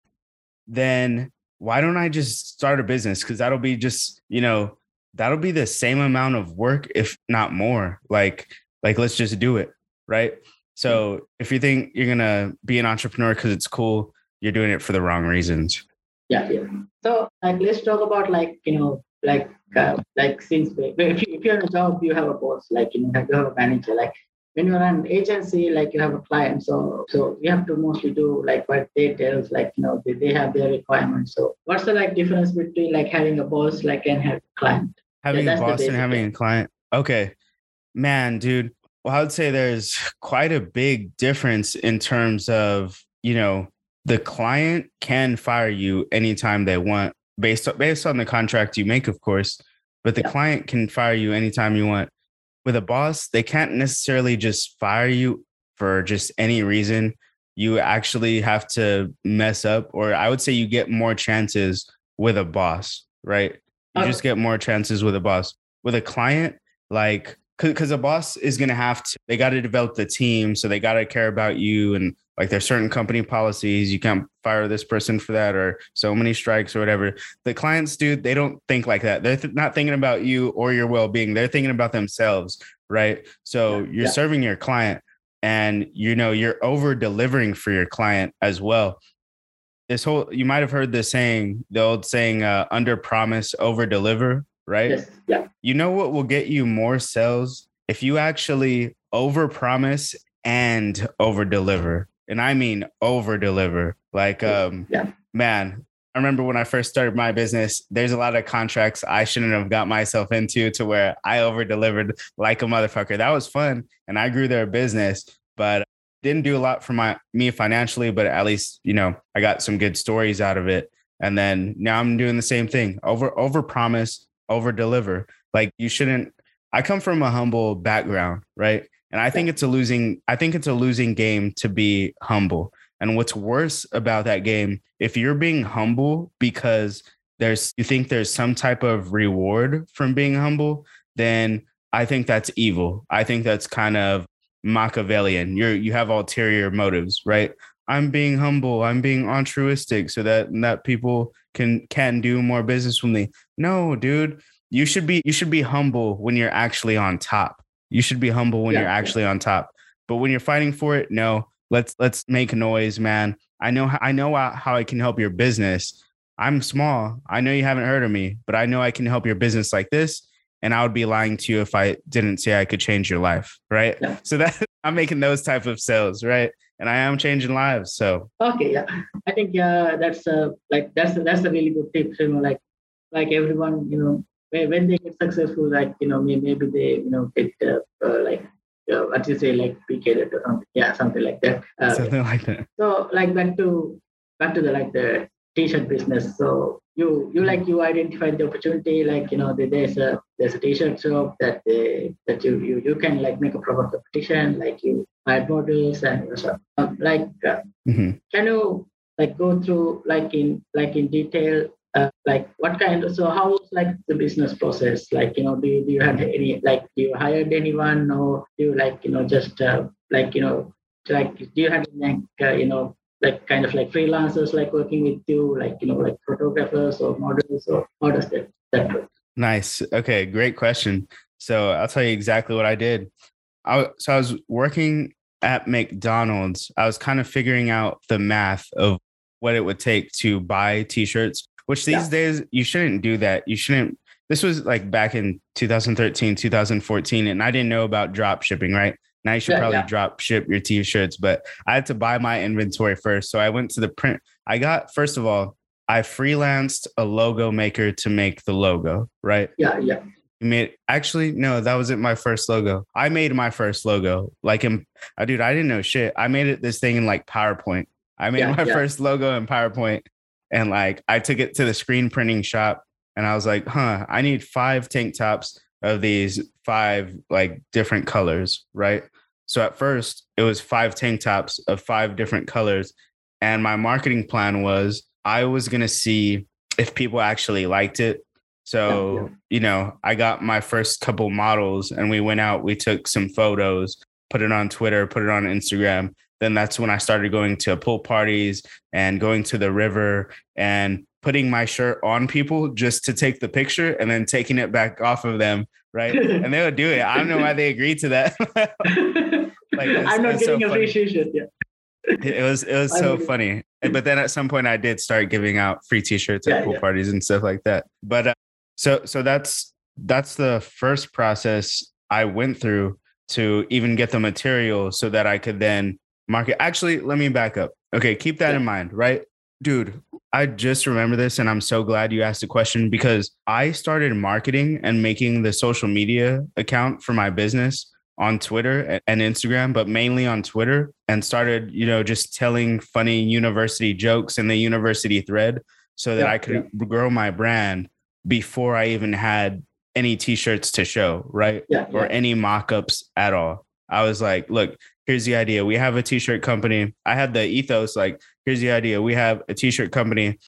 then why don't I just start a business? Because that'll be just, you know, that'll be the same amount of work, if not more. Like, like let's just do it. Right. So hmm. if you think you're gonna be an entrepreneur because it's cool, you're doing it for the wrong reasons. Yeah, yeah. So like let's talk about like, you know, like uh, like since if, you, if you're in a job, you have a boss, like you know, you have a manager. Like when you're an agency, like you have a client, so so you have to mostly do like what they tell, us, like you know they, they have their requirements. So what's the like difference between like having a boss like and having a client? Having yeah, a boss and having thing. a client. Okay, man, dude. Well, I would say there's quite a big difference in terms of you know the client can fire you anytime they want based on, based on the contract you make, of course. But the yeah. client can fire you anytime you want with a boss, they can't necessarily just fire you for just any reason. You actually have to mess up, or I would say you get more chances with a boss, right? You okay. just get more chances with a boss. With a client, like, because a boss is going to have to, they got to develop the team. So they got to care about you and like there's certain company policies you can't fire this person for that or so many strikes or whatever. The clients do they don't think like that. They're th- not thinking about you or your well-being. They're thinking about themselves right? So yeah, you're yeah. serving your client and you know you're over delivering for your client as well. This whole you might have heard the saying the old saying uh, under promise over deliver right? Yes. yeah. You know what will get you more sales? If you actually over promise and over deliver and I mean over deliver. Like, um, yeah. man, I remember when I first started my business, there's a lot of contracts I shouldn't have got myself into to where I over delivered like a motherfucker. That was fun. And I grew their business, but didn't do a lot for my me financially, but at least, you know, I got some good stories out of it. And then now I'm doing the same thing. Over over promise, over deliver. Like you shouldn't I come from a humble background, right? And I think it's a losing I think it's a losing game to be humble. And what's worse about that game, if you're being humble because there's you think there's some type of reward from being humble, then I think that's evil. I think that's kind of Machiavellian. You're you have ulterior motives, right? I'm being humble. I'm being altruistic so that that people can can do more business with me. No, dude, you should be you should be humble when you're actually on top. You should be humble when yeah, you're actually yeah. on top. But when you're fighting for it, no. Let's let's make noise, man. I know I know how I can help your business. I'm small. I know you haven't heard of me, but I know I can help your business like this. And I would be lying to you if I didn't say I could change your life, right? Yeah. So that I'm making those type of sales, right? And I am changing lives. So okay, yeah, I think yeah, that's uh, like that's that's a really good tip. You know, like like everyone, you know, when they get successful, like you know, maybe they you know get uh, uh, like uh, what you say like PK or something, yeah, something like that. Uh, something like that. So like back to back to the like the t-shirt business. So you you like you identified the opportunity, like you know there's a there's a t-shirt shop that they that you you you can like make a proper competition, like you hire models and so um, like uh, mm-hmm. can you like go through like in like in detail uh, like what kind of so how was like the business process? Like you know do you, do you have any like do you hired anyone or do you like you know just uh, like you know like do you have like uh, you know like kind of like freelancers like working with you like you know like photographers or models or how does that that work? Nice. Okay great question. So i'll tell you exactly what i did. I, so i was working at mcdonald's. I was kind of figuring out the math of what it would take to buy t-shirts which these yeah. days you shouldn't do that. You shouldn't. This was like back in 2013, 2014, and I didn't know about drop shipping, right? Now you should yeah, probably yeah. drop ship your t-shirts, but I had to buy my inventory first. So I went to the print. I got first of all, I freelanced a logo maker to make the logo, right? Yeah, yeah. You made actually no, that wasn't my first logo. I made my first logo. Like in, uh, dude, I didn't know shit. I made it this thing in like PowerPoint. I made yeah, my first logo in PowerPoint and like I took it to the screen printing shop and I was like, huh, I need five tank tops of these five like different colors, right? So at first it was five tank tops of five different colors. And my marketing plan was I was going to see if people actually liked it. So, yeah. you know, I got my first couple models and we went out, we took some photos, put it on Twitter, put it on Instagram then that's when I started going to pool parties and going to the river and putting my shirt on people just to take the picture and then taking it back off of them. Right. and they would do it. I don't know why they agreed to that. like, I'm not getting so appreciation. Yeah. It was it was so funny, but then at some point I did start giving out free T-shirts at yeah, pool yeah. parties and stuff like that. But uh, so so that's that's the first process I went through to even get the material so that I could then market. Actually, let me back up. Okay, keep that yeah. in mind, right? Dude, I just remember this and I'm so glad you asked the question because I started marketing and making the social media account for my business on Twitter and Instagram, but mainly on Twitter and started, you know, just telling funny university jokes in the university thread so that yeah, I could yeah. grow my brand before I even had any t-shirts to show, right? Yeah, or any mock-ups at all. I was like, look, here's the idea. We have a t-shirt company. I had the ethos like, here's the idea. We have a t-shirt company.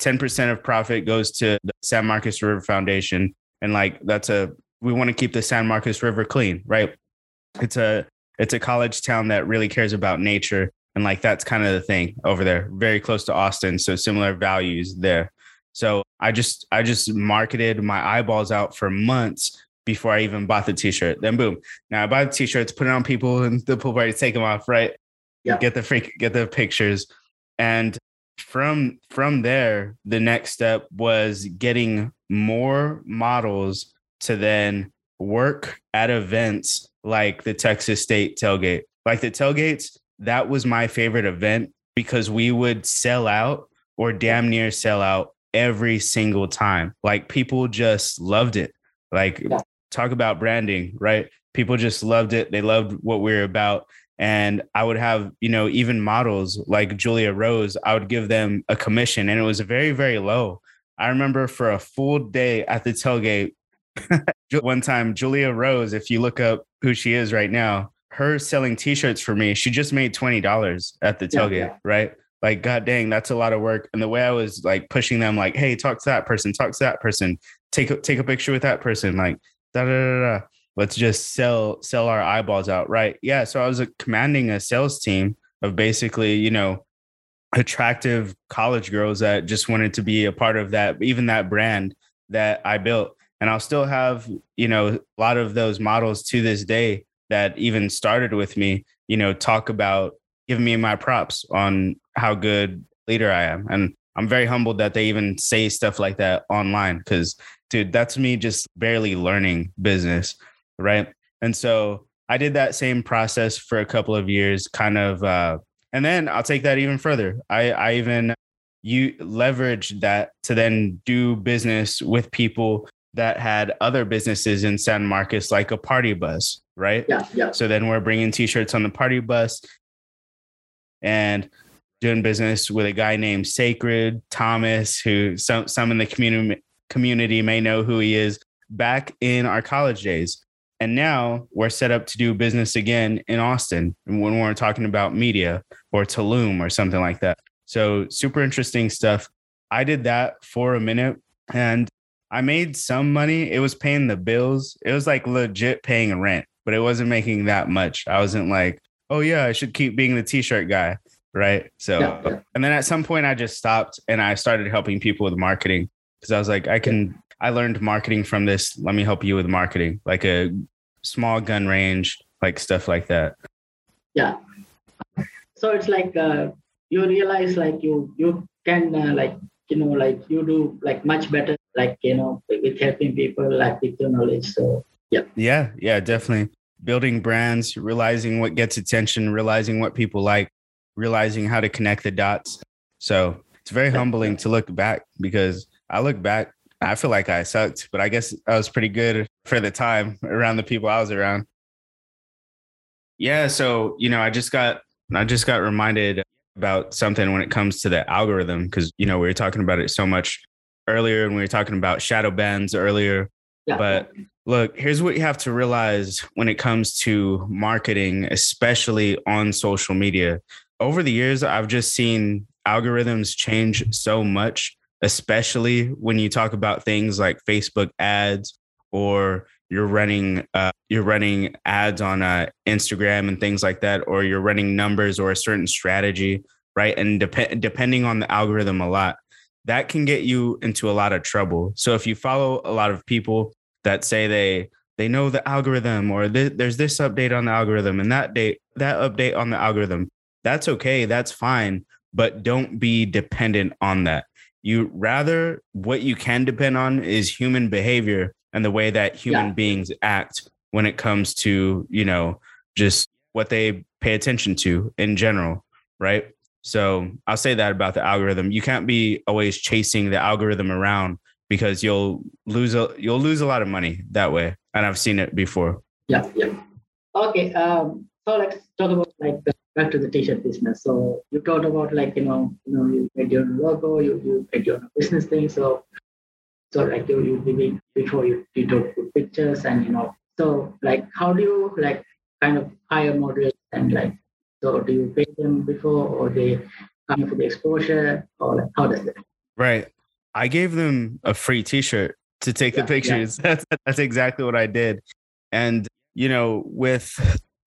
10% of profit goes to the San Marcos River Foundation. And like that's a we want to keep the San Marcos River clean, right? It's a it's a college town that really cares about nature. And like that's kind of the thing over there, very close to Austin. So similar values there. So I just I just marketed my eyeballs out for months before I even bought the t-shirt. Then boom. Now I buy the t-shirts, put it on people and the pool party, take them off, right? Yeah. Get the freak, get the pictures. And from from there, the next step was getting more models to then work at events like the Texas State tailgate. Like the tailgates, that was my favorite event because we would sell out or damn near sell out every single time. Like people just loved it. Like yeah talk about branding, right? People just loved it. They loved what we are about. And I would have, you know, even models like Julia Rose, I would give them a commission and it was very, very low. I remember for a full day at the tailgate, one time, Julia Rose, if you look up who she is right now, her selling t-shirts for me, she just made $20 at the tailgate, yeah, yeah. right? Like, God dang, that's a lot of work. And the way I was like pushing them, like, hey, talk to that person, talk to that person, take a, take a picture with that person. Like, da, da, da, let's just sell sell our eyeballs out right? Yeah so i was commanding a sales team of basically you know attractive college girls that just wanted to be a part of that even that brand that i built. And i'll still have you know a lot of those models to this day that even started with me you know talk about giving me my props on how good leader i am. And i'm very humbled that they even say stuff like that online because dude, that's me just barely learning business. Right. And so I did that same process for a couple of years, kind of, uh, and then I'll take that even further. I, I even you leverage that to then do business with people that had other businesses in San Marcos, like a party bus, right? Yeah, yeah. So then we're bringing t-shirts on the party bus and doing business with a guy named Sacred Thomas, who some some in the community community may know who he is back in our college days. And now we're set up to do business again in Austin when we're talking about media or Tulum or something like that. So, super interesting stuff. I did that for a minute and I made some money. It was paying the bills. It was like legit paying rent, but it wasn't making that much. I wasn't like, oh, yeah, I should keep being the t shirt guy. Right. So, yeah. and then at some point, I just stopped and I started helping people with marketing because I was like, I can. I learned marketing from this. Let me help you with marketing, like a small gun range, like stuff like that. Yeah. So it's like uh, you realize like you you can uh, like you know like you do like much better like you know with helping people like with your knowledge. So yeah. Yeah, yeah, definitely. Building brands, realizing what gets attention, realizing what people like, realizing how to connect the dots. So it's very humbling to look back because I look back, I feel like I sucked, but I guess I was pretty good for the time around the people I was around. Yeah, so you know, I just got I just got reminded about something when it comes to the algorithm because you know we were talking about it so much earlier and we were talking about shadow bands earlier. Yeah. But look, here's what you have to realize when it comes to marketing, especially on social media. Over the years, I've just seen algorithms change so much especially when you talk about things like Facebook ads or you're running uh, you're running ads on uh, Instagram and things like that, or you're running numbers or a certain strategy, right? And dep- depending on the algorithm a lot, that can get you into a lot of trouble. So if you follow a lot of people that say they they know the algorithm or th- there's this update on the algorithm and that date that update on the algorithm, that's okay, that's fine, but don't be dependent on that you rather what you can depend on is human behavior and the way that human yeah. beings act when it comes to, you know, just what they pay attention to in general, right? So I'll say that about the algorithm. You can't be always chasing the algorithm around because you'll lose a you'll lose a lot of money that way. And I've seen it before. Yeah, yeah. Okay. Um, so let's talk about like the, back to the t-shirt business. So you talked about like you know you know you made your own logo, you you made your own business thing. So so like you you did before you you took pictures and you know so like how do you like kind of hire models and like so do you pay them before or they come for the exposure or like how does it? Right. I gave them a free T-shirt to take yeah, the pictures. Yeah. That's that's exactly what I did. And you know, with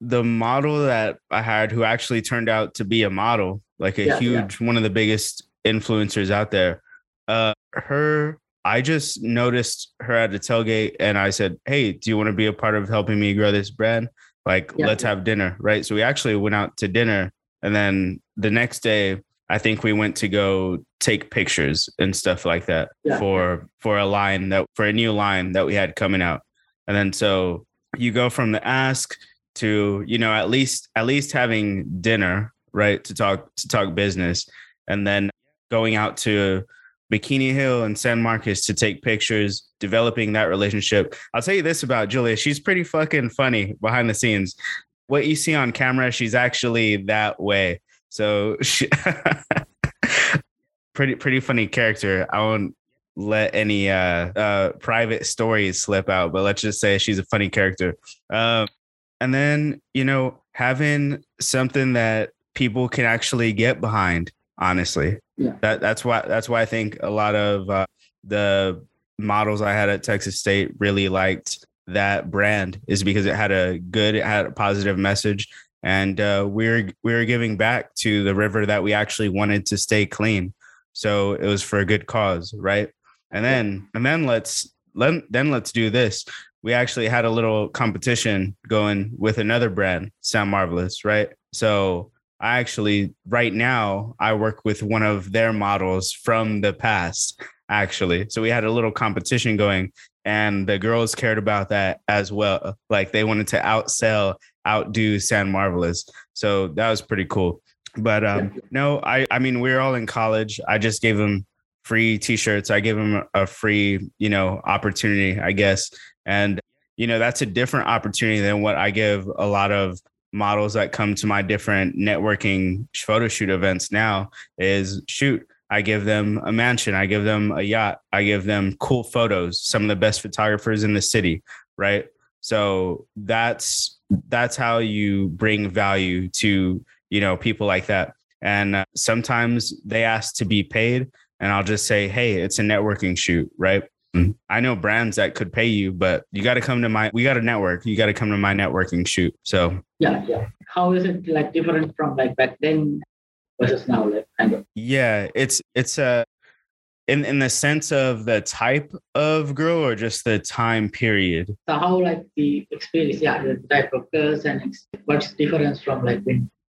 the model that I had, who actually turned out to be a model, like a yeah, huge one of the biggest influencers out there. Uh, her, I just noticed her at the tailgate, and I said, "Hey, do you want to be a part of helping me grow this brand? Like, let's have dinner, right?" So we actually went out to dinner, and then the next day I think we went to go take pictures and stuff like that yeah. for for a line that for a new line that we had coming out. And then so you go from the ask to, you know, at least at least having dinner, right? To talk to talk business. And then going out to Bikini Hill and San Marcos to take pictures, developing that relationship. I'll tell you this about Julia. She's pretty fucking funny behind the scenes. What you see on camera, she's actually that way. So she, pretty pretty funny character. I won't let any uh, uh, private stories slip out, but let's just say she's a funny character. Um, and then you know having something that people can actually get behind. Honestly, yeah. that that's why that's why I think a lot of uh, the models I had at Texas State really liked that brand is because it had a good, it had a positive message, and uh, we're we're giving back to the river that we actually wanted to stay clean. So it was for a good cause, right? And then and then let's let, then let's do this. We actually had a little competition going with another brand, Sound Marvelous, right? So I actually right now I work with one of their models from the past actually. So we had a little competition going and the girls cared about that as well. Like they wanted to outsell outdo Sound Marvelous. So that was pretty cool. But um, no, I I mean we're all in college. I just gave them free t-shirts. I gave them a free, you know, opportunity, I guess. And you know, that's a different opportunity than what I give a lot of models that come to my different networking photo shoot events now is shoot I give them a mansion. I give them a yacht. I give them cool photos, some of the best photographers in the city, right? So that's that's how you bring value to you know people like that and uh, sometimes they ask to be paid and i'll just say hey it's a networking shoot right. Mm-hmm. i know brands that could pay you but you got to come to my we got a network. You got to come to my networking shoot so. Yeah yeah. How is it like different from like back then versus now like kind of? Yeah it's it's a in in the sense of the type of girl or just the time period? So how like the experience yeah the type of girls and what's difference from like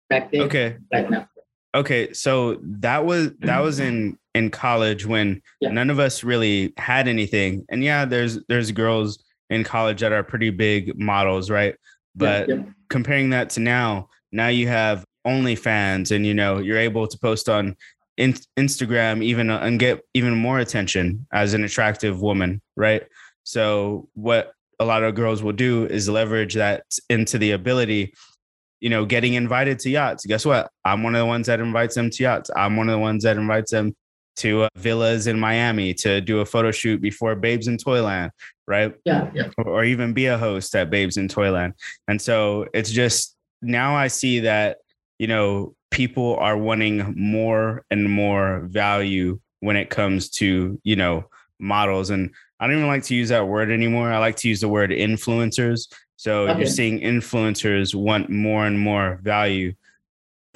back then okay. right now? Okay so that was that was in in college when yeah. none of us really had anything and yeah there's there's girls in college that are pretty big models right but yeah, yeah. comparing that to now now you have OnlyFans and you know you're able to post on in, Instagram even uh, and get even more attention as an attractive woman, right? So what a lot of girls will do is leverage that into the ability, you know, getting invited to yachts. Guess what? I'm one of the ones that invites them to yachts. I'm one of the ones that invites them to uh, villas in Miami to do a photo shoot before Babes in Toyland, right? Yeah, yeah. Or, or even be a host at Babes in Toyland. And so it's just now I see that, you know, people are wanting more and more value when it comes to you know models and i don't even like to use that word anymore i like to use the word influencers so okay. you're seeing influencers want more and more value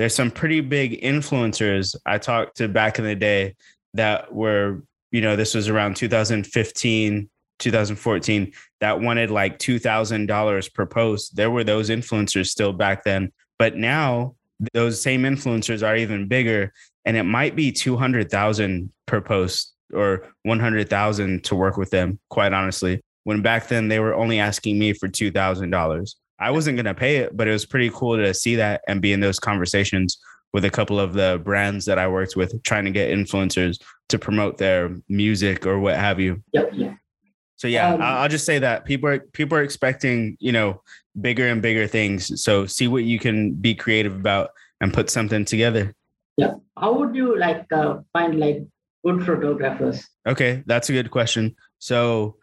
there's some pretty big influencers i talked to back in the day that were you know this was around 2015 2014 that wanted like $2000 per post there were those influencers still back then but now those same influencers are even bigger and it might be 200,000 per post or 100,000 to work with them quite honestly when back then they were only asking me for $2,000. I wasn't going to pay it, but it was pretty cool to see that and be in those conversations with a couple of the brands that I worked with, trying to get influencers to promote their music or what have you. Yep. Yeah. So yeah, um, I'll just say that people are people are expecting you know bigger and bigger things. So see what you can be creative about and put something together. Yeah. How would you like uh, find like good photographers? Okay, that's a good question. So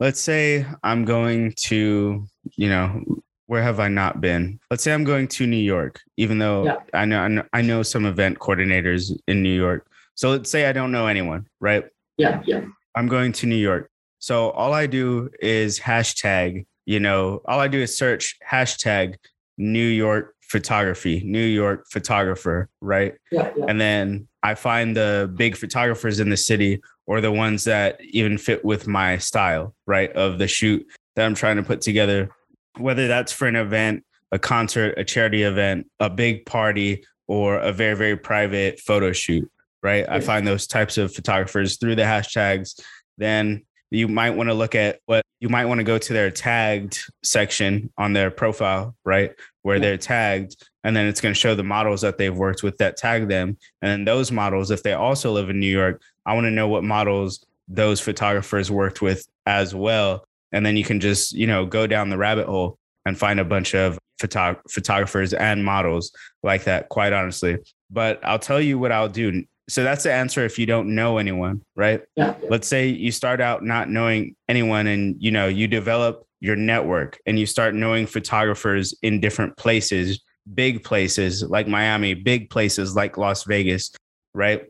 let's say I'm going to you know where have I not been? Let's say I'm going to New York, even though yeah. I know I know some event coordinators in New York. So let's say I don't know anyone, right? Yeah, yeah. I'm going to New York. So all I do is hashtag, you know, all I do is search hashtag New York photography, New York photographer, right? Yeah, yeah. And then I find the big photographers in the city or the ones that even fit with my style, right? Of the shoot that I'm trying to put together, whether that's for an event, a concert, a charity event, a big party, or a very, very private photo shoot, right? I find those types of photographers through the hashtags. Then you might want to look at what you might want to go to their tagged section on their profile, right? Where they're tagged. And then it's going to show the models that they've worked with that tag them. And then those models, if they also live in New York, I want to know what models those photographers worked with as well. And then you can just, you know, go down the rabbit hole and find a bunch of photog- photographers and models like that, quite honestly. But I'll tell you what I'll do so that's the answer if you don't know anyone, right? Yeah. Let's say you start out not knowing anyone and you know, you develop your network and you start knowing photographers in different places, big places like Miami, big places like Las Vegas, right?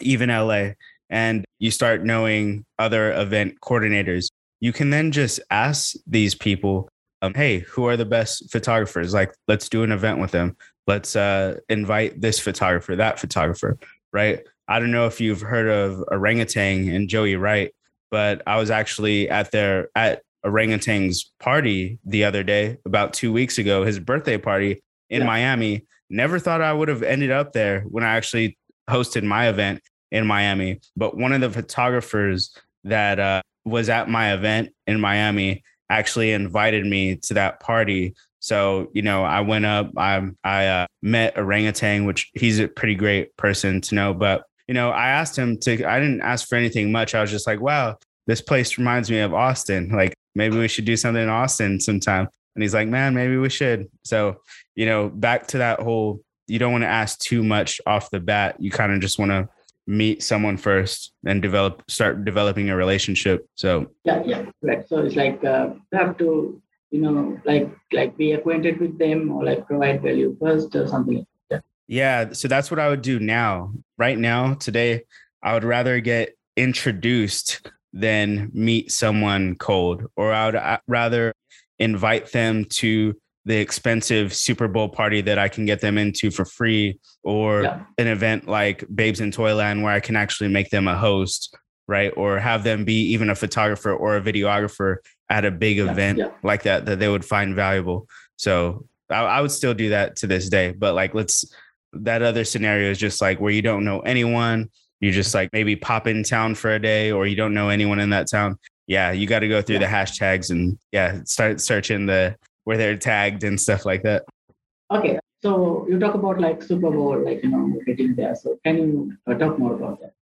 Even LA. And you start knowing other event coordinators. You can then just ask these people, um, hey, who are the best photographers? Like, let's do an event with them. Let's uh, invite this photographer, that photographer right? I don't know if you've heard of Orangutan and Joey Wright, but I was actually at their at Orangutan's party the other day, about two weeks ago, his birthday party in yeah. Miami. Never thought I would have ended up there when I actually hosted my event in Miami. But one of the photographers that uh, was at my event in Miami actually invited me to that party so, you know, I went up, I, I uh, met Orangutan, which he's a pretty great person to know. But, you know, I asked him to, I didn't ask for anything much. I was just like, wow, this place reminds me of Austin. Like maybe we should do something in Austin sometime. And he's like, man, maybe we should. So, you know, back to that whole, you don't want to ask too much off the bat. You kind of just want to meet someone first and develop, start developing a relationship. So, yeah, yeah, right. So it's like uh, you have to you know like like be acquainted with them or like provide value first or something like that yeah so that's what i would do now right now today i would rather get introduced than meet someone cold or i would uh, rather invite them to the expensive Super Bowl party that I can get them into for free, or yeah. an event like Babes in Toyland where I can actually make them a host, right? Or have them be even a photographer or a videographer at a big yeah, event yeah. like that that they would find valuable. So I, I, would still do that to this day. But like, let's that other scenario is just like where you don't know anyone. You just like maybe pop in town for a day, or you don't know anyone in that town. Yeah, you got to go through the hashtags and yeah, start searching the where they're tagged and stuff like that. Okay, so you talk about like Super Bowl, like you know, getting there. So can you uh, talk more about that?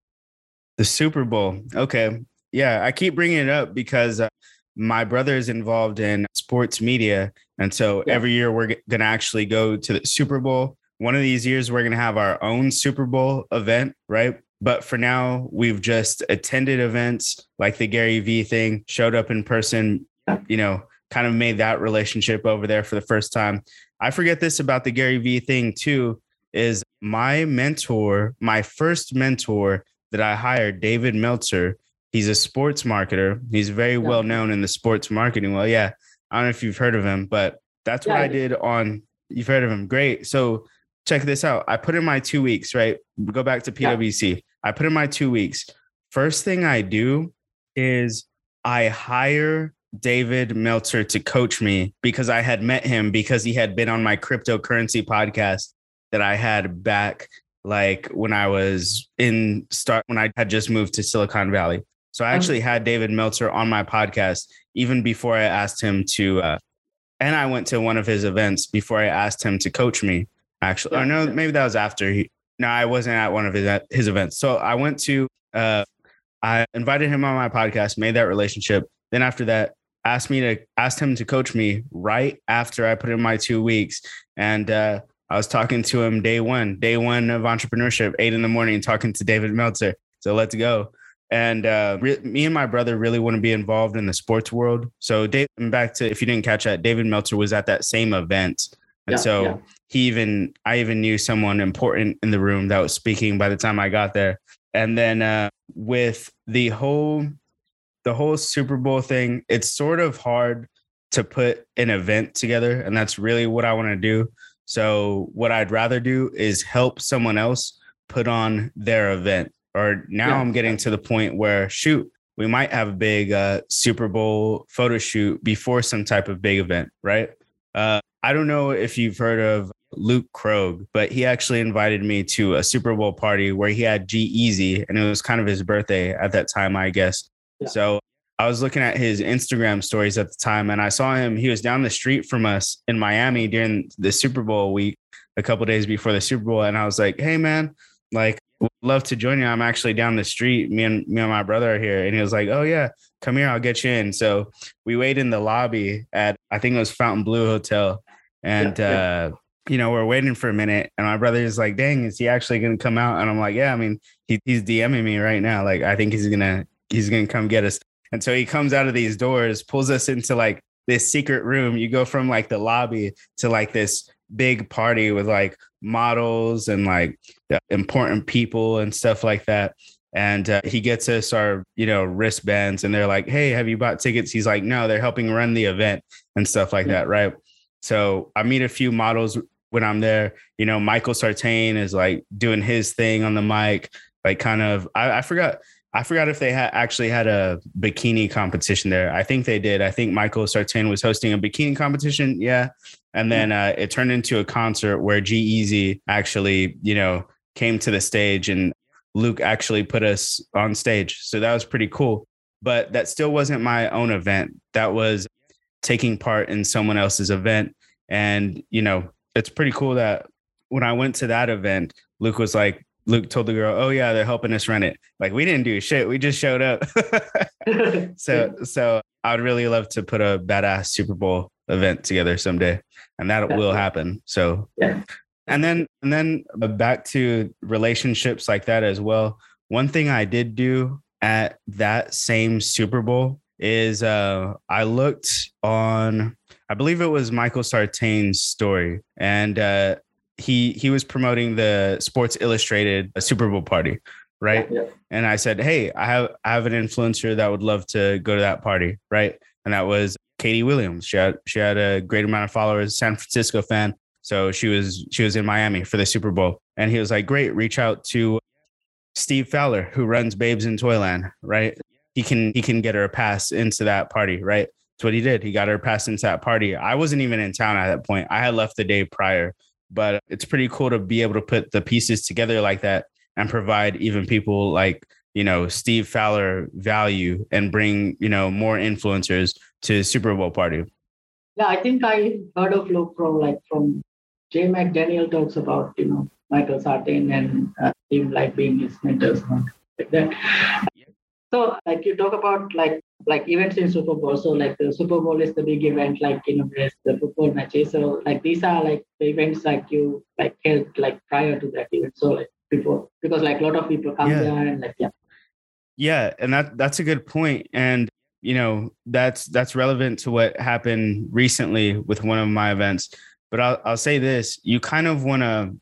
The Super Bowl. Okay. Yeah, I keep bringing it up because uh, my brother is involved in sports media. And so yeah. every year we're going to actually go to the Super Bowl. One of these years, we're going to have our own Super Bowl event, right? But for now, we've just attended events like the Gary Vee thing, showed up in person, you know, kind of made that relationship over there for the first time. I forget this about the Gary Vee thing too is my mentor, my first mentor that I hired, David Meltzer, He's a sports marketer. He's very yeah. well known in the sports marketing. Well, yeah, I don't know if you've heard of him, but that's yeah, what I did on. You've heard of him, great. So check this out. I put in my two weeks. Right, go back to PwC. Yeah. I put in my two weeks. First thing I do is I hire David Meltzer to coach me because I had met him because he had been on my cryptocurrency podcast that I had back like when I was in start when I had just moved to Silicon Valley. So I actually had David Meltzer on my podcast even before I asked him to, uh, and I went to one of his events before I asked him to coach me. Actually, or no, maybe that was after he. No, I wasn't at one of his his events. So I went to. Uh, I invited him on my podcast, made that relationship. Then after that, asked me to asked him to coach me right after I put in my two weeks, and uh, I was talking to him day one, day one of entrepreneurship, eight in the morning, talking to David Meltzer. So let's go. And uh, re- me and my brother really want to be involved in the sports world. So, Dave, back to if you didn't catch that, David Meltzer was at that same event, and yeah, so yeah. he even I even knew someone important in the room that was speaking by the time I got there. And then uh, with the whole the whole Super Bowl thing, it's sort of hard to put an event together, and that's really what I want to do. So what I'd rather do is help someone else put on their event. Or now yeah. I'm getting to the point where shoot, we might have a big uh, Super Bowl photo shoot before some type of big event, right? Uh, I don't know if you've heard of Luke Krogh, but he actually invited me to a Super Bowl party where he had G-Eazy, and it was kind of his birthday at that time, I guess. Yeah. So I was looking at his Instagram stories at the time and I saw him. He was down the street from us in Miami during the Super Bowl week, a couple days before the Super Bowl. And I was like, hey, man, like, love to join you. I'm actually down the street. Me and me and my brother are here. And he was like, oh, yeah, come here. I'll get you in. So we waited in the lobby at, I think it was Fontainebleau Hotel. And, yeah, yeah. uh, you know, we're waiting for a minute, and my brother is like, "Dang, is he actually gonna come out?" And I'm like, "Yeah, I mean, he, he's DMing me right now. Like, I think he's gonna he's gonna come get us." And so he comes out of these doors, pulls us into like this secret room. You go from like the lobby to like this big party with like models and like important people and stuff like that. And uh, he gets us our, you know, wristbands and they're like, hey, have you bought tickets? He's like, no, they're helping run the event and stuff like that. Right. So I meet a few models when I'm there. You know, Michael Sartain is like doing his thing on the mic, like kind of, I, I forgot I forgot if they had actually had a bikini competition there. I think they did. I think Michael Sartain was hosting a bikini competition. Yeah. And then uh, it turned into a concert where G-Eazy actually, you know, came to the stage and Luke actually put us on stage. So that was pretty cool. But that still wasn't my own event. That was taking part in someone else's event. And, you know, it's pretty cool that when I went to that event, Luke was like, Luke told the girl, "Oh yeah, they're helping us run it." Like we didn't do shit. We just showed up. so so I'd really love to put a badass Super Bowl event together someday, and that will happen. So yeah. And then and then back to relationships like that as well. One thing I did do at that same Super Bowl is uh I looked on I believe it was Michael Sartain's story and uh he he was promoting the Sports Illustrated uh, Super Bowl party, right? Yeah. And I said, "Hey, I have I have an influencer that would love to go to that party, right?" And that was Katie Williams. She had she had a great amount of followers, San Francisco fan. So she was she was in Miami for the Super Bowl, and he was like, "Great, reach out to Steve Fowler, who runs Babes in Toyland, right? He can he can get her a pass into that party, right?" That's what he did. He got her pass into that party. I wasn't even in town at that point. I had left the day prior but it's pretty cool to be able to put the pieces together like that and provide even people like you know Steve Fowler value and bring you know more influencers to Super Bowl party. Yeah, I think I heard of Luke from like from Jay McDaniel talks about you know Michael Sartain and uh, him like being his mentors like that. So like you talk about like like events in Super Bowl. So like the Super Bowl is the big event, like you know, there's the football matches. So like these are like the events like you like held like prior to that event. So like before because like a lot of people come yeah. there and like yeah. Yeah, and that that's a good point. And you know, that's that's relevant to what happened recently with one of my events. But I'll I'll say this, you kind of want to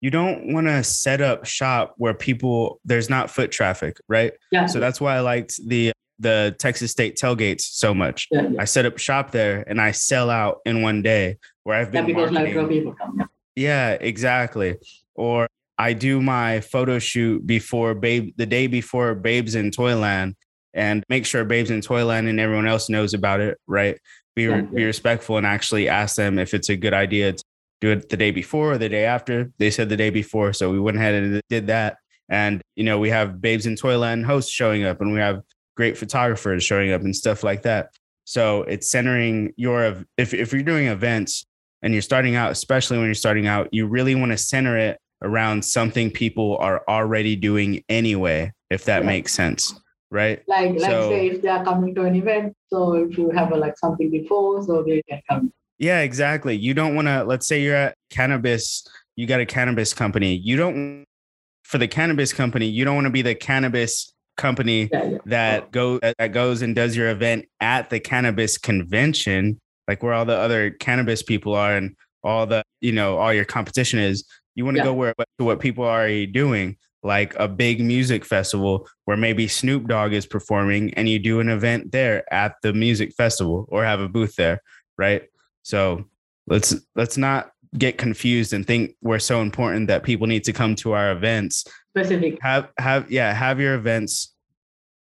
you don't want to set up shop where people there's not foot traffic, right? Yeah. So that's why I liked the the Texas State tailgates so much. Yeah, yeah. I set up shop there and I sell out in one day where I've been yeah, because people come. Yeah, exactly. Or I do my photo shoot before babe the day before Babes in Toyland and make sure Babes in Toyland and everyone else knows about it, right? Be, yeah, be respectful and actually ask them if it's a good idea to do it the day before or the day after. They said the day before. So we went ahead and did that. And, you know, we have Babes in Toyland hosts showing up and we have great photographers showing up and stuff like that. So it's centering your if if you're doing events and you're starting out, especially when you're starting out, you really want to center it around something people are already doing anyway, if that yeah. makes sense. Right. Like like so, say if they are coming to an event. So if you have a, like something before, so they can come. Yeah, exactly. You don't want to, let's say you're at cannabis, you got a cannabis company. You don't for the cannabis company, you don't want to be the cannabis company yeah, yeah. that go that goes and does your event at the cannabis convention, like where all the other cannabis people are and all the you know all your competition is. You want to yeah. go where to what people are already doing, like a big music festival where maybe Snoop Dogg is performing, and you do an event there at the music festival or have a booth there, right? So let's let's not get confused and think we're so important that people need to come to our events. Specific. Have have yeah, have your events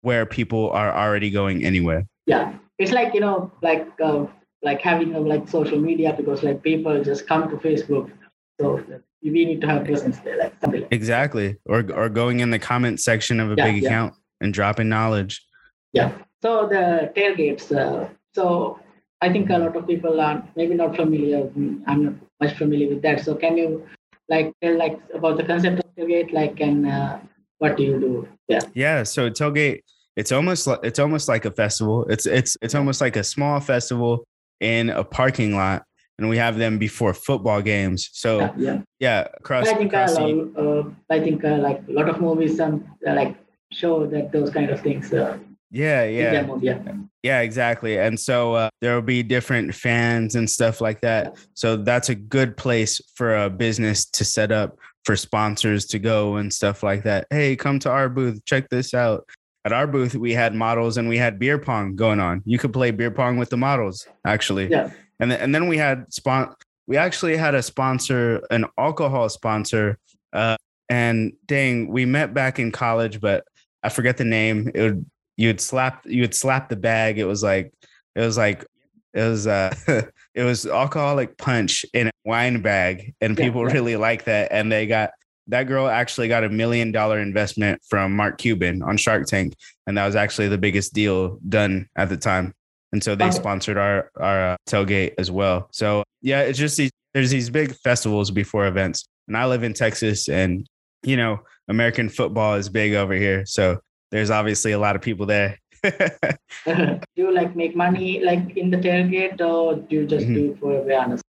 where people are already going anywhere. Yeah. It's like, you know, like uh, like having a, like social media because like people just come to Facebook. So we need to have presence there, like something like Exactly. Or or going in the comment section of a yeah, big yeah. account and dropping knowledge. Yeah. So the tailgates. Uh, so I think a lot of people are maybe not familiar. I'm not much familiar with that. So can you like tell like about the concept of tailgate, like and uh, what do you do? Yeah. Yeah. So tailgate, it's almost like it's almost like a festival. It's it's it's almost like a small festival in a parking lot, and we have them before football games. So yeah, yeah, yeah across. I think across uh, uh, I think uh, like a lot of movies um like show that those kind of things. Uh, yeah, yeah. yeah. Yeah, exactly. And so uh, there will be different fans and stuff like that. So that's a good place for a business to set up for sponsors to go and stuff like that. Hey, come to our booth, check this out. At our booth, we had models and we had beer pong going on. You could play beer pong with the models, actually. Yeah. And then, and then we had spon we actually had a sponsor, an alcohol sponsor. Uh, and dang, we met back in college, but I forget the name. It would you would slap you would slap the bag. It was like it was like it was uh it was alcoholic punch in a wine bag, and people yeah. really like that. And they got that girl actually got a million dollar investment from Mark Cuban on Shark Tank, and that was actually the biggest deal done at the time. And so they sponsored our our uh, tailgate as well. So yeah, it's just these there's these big festivals before events, and I live in Texas, and you know American football is big over here, so there's obviously a lot of people there. do you like make money like in the tailgate or do you just mm-hmm. do it for awareness?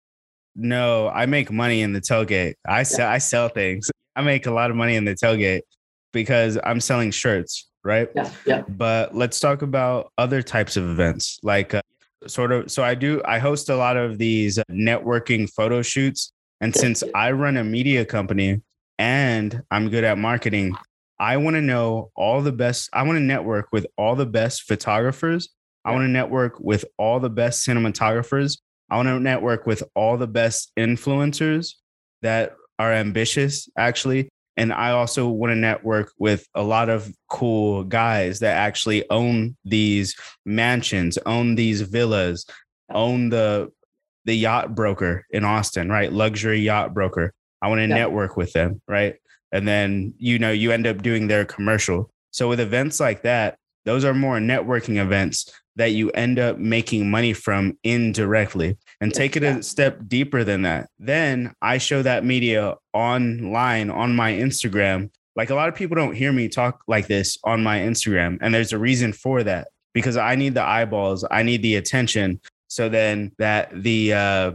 No, I make money in the tailgate. I sell I sell things. I make a lot of money in the tailgate because I'm selling shirts, right? Yeah. Yeah. But let's talk about other types of events like uh, sort of so I do I host a lot of these networking photo shoots and since I run a media company and I'm good at marketing, I want to know all the best. I want to network with all the best photographers. I want to network with all the best cinematographers. I want to network with all the best influencers that are ambitious, actually. And I also want to network with a lot of cool guys that actually own these mansions, own these villas, own the the yacht broker in Austin, right? Luxury yacht broker. I want to yeah. network with them, right? And then you know you end up doing their commercial. So with events like that those are more networking events that you end up making money from indirectly. And take it a step deeper than that. Then i show that media online on my instagram. Like a lot of people don't hear me talk like this on my instagram and there's a reason for that. Because i need the eyeballs i need the attention. So then that the uh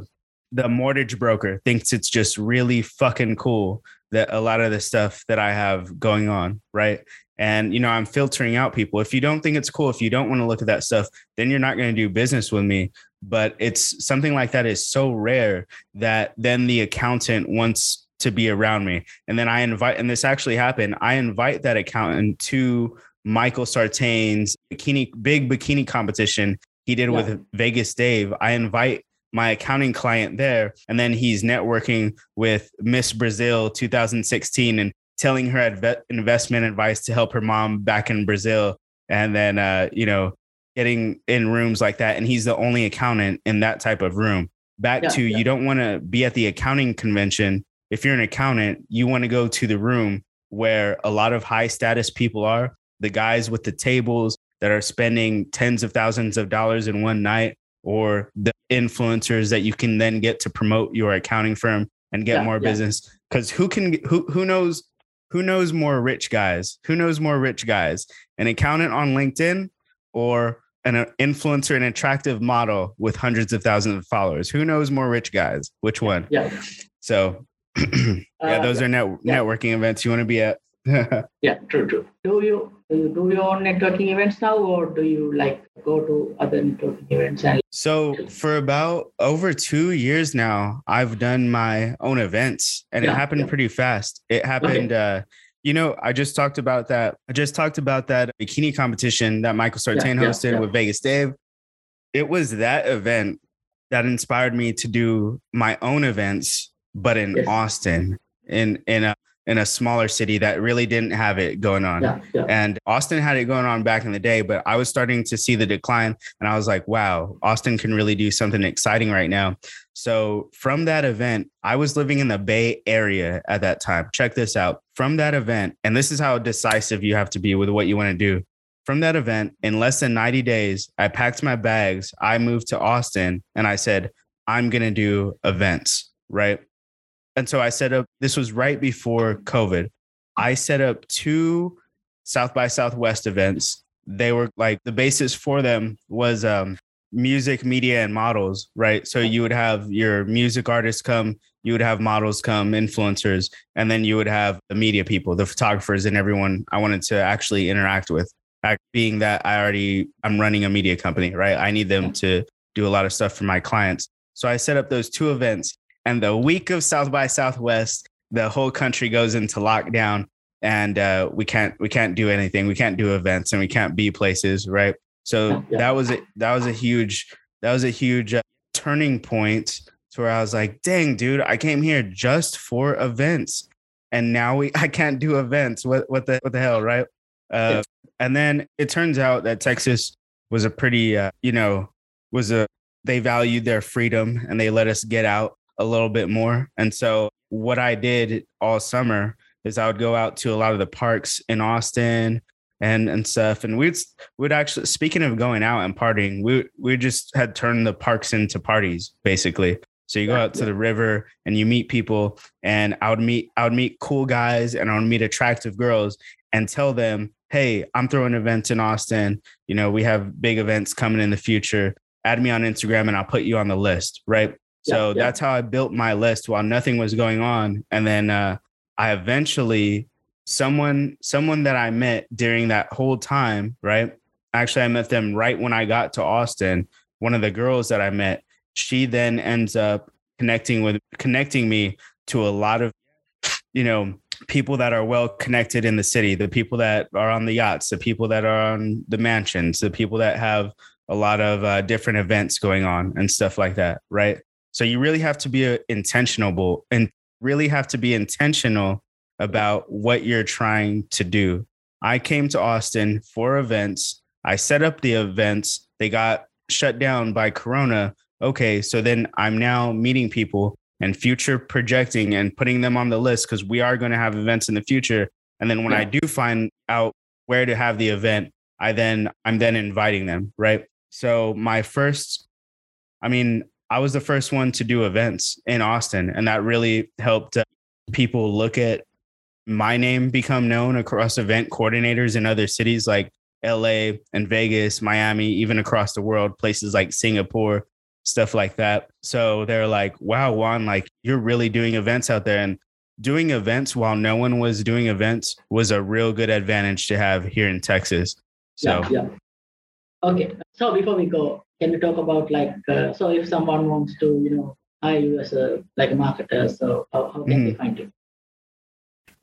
the mortgage broker thinks it's just really fucking cool that a lot of the stuff that I have going on, right? And you know, I'm filtering out people. If you don't think it's cool, if you don't want to look at that stuff, then you're not going to do business with me. But it's something like that is so rare that then the accountant wants to be around me. And then I invite, and this actually happened. I invite that accountant to Michael Sartain's bikini, big bikini competition he did yeah. with Vegas Dave. I invite my accounting client there. And then he's networking with Miss Brazil 2016 and telling her adve- investment advice to help her mom back in Brazil. And then, uh, you know, getting in rooms like that. And he's the only accountant in that type of room. Back yeah, to yeah. you don't want to be at the accounting convention. If you're an accountant, you want to go to the room where a lot of high status people are the guys with the tables, that are spending tens of thousands of dollars in one night or the influencers that you can then get to promote your accounting firm and get yeah, more yeah. business. Because who can who who knows who knows more rich guys? Who knows more rich guys? An accountant on linkedin or an uh, influencer an attractive model with hundreds of thousands of followers? Who knows more rich guys? Which one? yeah. So yeah those uh, are net, networking events. You want to be at yeah, true, true. Do you you do your own networking events now, or do you like go to other networking events? And- so for about over two years now, I've done my own events, and yeah, it happened yeah. pretty fast. It happened. Okay. Uh, you know, I just talked about that. I just talked about that bikini competition that Michael Sartain yeah, hosted with Vegas Dave. It was that event that inspired me to do my own events, but in yes. Austin, in in a in a smaller city that really didn't have it going on. Yeah, yeah. And Austin had it going on back in the day, but I was starting to see the decline and I was like, wow, Austin can really do something exciting right now. So from that event, I was living in the Bay Area at that time. Check this out. From that event, and this is how decisive you have to be with what you want to do. From that event, in less than 90 days, I packed my bags. I moved to Austin and I said, I'm going to do events, right? And so I set up, this was right before COVID. I set up two South by Southwest events. They were like the basis for them was um, music, media, and models, right? So you would have your music artists come, you would have models come, influencers, and then you would have the media people, the photographers, and everyone I wanted to actually interact with. Being that I already I'm running a media company, right? I need them to do a lot of stuff for my clients. So I set up those two events and the week of South by Southwest, the whole country goes into lockdown, and uh, we can't we can't do anything. We can't do events, and we can't be places, right? So yeah. that was a that was a huge that was a huge uh, turning point to where I was like, dang, dude, I came here just for events, and now we I can't do events. What what the what the hell, right? Uh, and then it turns out that Texas was a pretty, uh, you know, was a they valued their freedom and they let us get out a little bit more. And so what I did all summer is I would go out to a lot of the parks in Austin and and stuff. And we'd we'd actually speaking of going out and partying, we we just had turned the parks into parties basically. So you go out to the river and you meet people, and I would meet I would meet cool guys and I would meet attractive girls and tell them, hey, I'm throwing events in Austin. You know, we have big events coming in the future. Add me on Instagram and I'll put you on the list, right? So yeah, that's how I built my list while nothing was going on. And then uh, I eventually someone someone that I met during that whole time, right? Actually, I met them right when I got to Austin. One of the girls that I met, she then ends up connecting with connecting me to a lot of, you know, people that are well connected in the city, the people that are on the yachts, the people that are on the mansions, the people that have a lot of uh, different events going on and stuff like that, right? So you really have to be uh, intentional and really have to be intentional about what you're trying to do. I came to Austin for events. I set up the events. They got shut down by Corona. Okay, so then I'm now meeting people and future projecting and putting them on the list because we are going to have events in the future. And then when yeah. I do find out where to have the event, I then I'm then inviting them, right? So my first I mean, I was the first one to do events in Austin, and that really helped uh, people look at my name become known across event coordinators in other cities like LA and Vegas, Miami, even across the world, places like Singapore, stuff like that. So they're like, wow, Juan, like you're really doing events out there. And doing events while no one was doing events was a real good advantage to have here in Texas. So, yeah. yeah. Okay. So before we go, can we talk about like uh, so if someone wants to you know hire you as a like a marketer so how, how can mm. they find you?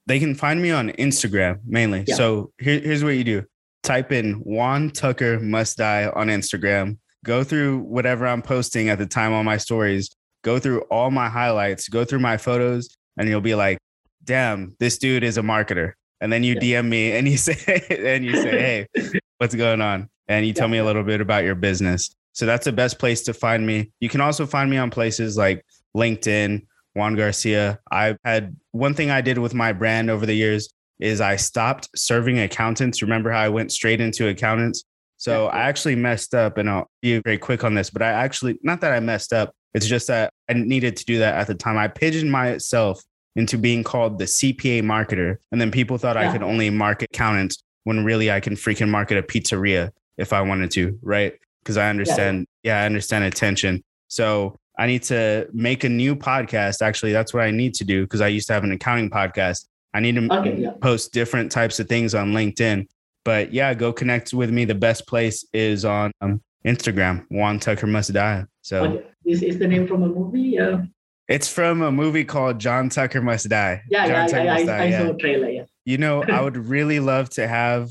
They can find me on instagram mainly. Yeah. so here, here's what you do. Type in juan tucker must die on instagram. Go through whatever i'm posting at the time on my stories. Go through all my highlights. Go through my photos and you'll be like damn this dude is a marketer. And then you yeah. dm me and you say and you say hey what's going on? And you tell me a little bit about your business so that's the best place to find me. You can also find me on places like LinkedIn, Juan Garcia. I've had one thing I did with my brand over the years is I stopped serving accountants. Remember how I went straight into accountants? So yeah. I actually messed up, and I'll be very quick on this. But I actually, not that I messed up, it's just that I needed to do that at the time. I pigeoned myself into being called the CPA marketer, and then people thought yeah. I could only market accountants when really I can freaking market a pizzeria if I wanted to, right? Because I understand, yeah. yeah, I understand attention. So I need to make a new podcast. Actually, that's what I need to do because I used to have an accounting podcast. I need to okay, yeah. post different types of things on LinkedIn. But yeah, go connect with me. The best place is on um, Instagram. Juan Tucker Must Die. So okay. is, is the name from a movie? Yeah. It's from a movie called John Tucker Must Die. Yeah, John yeah, Tucker yeah, I, Die, I, I saw a trailer. Yeah. You know, I would really love to have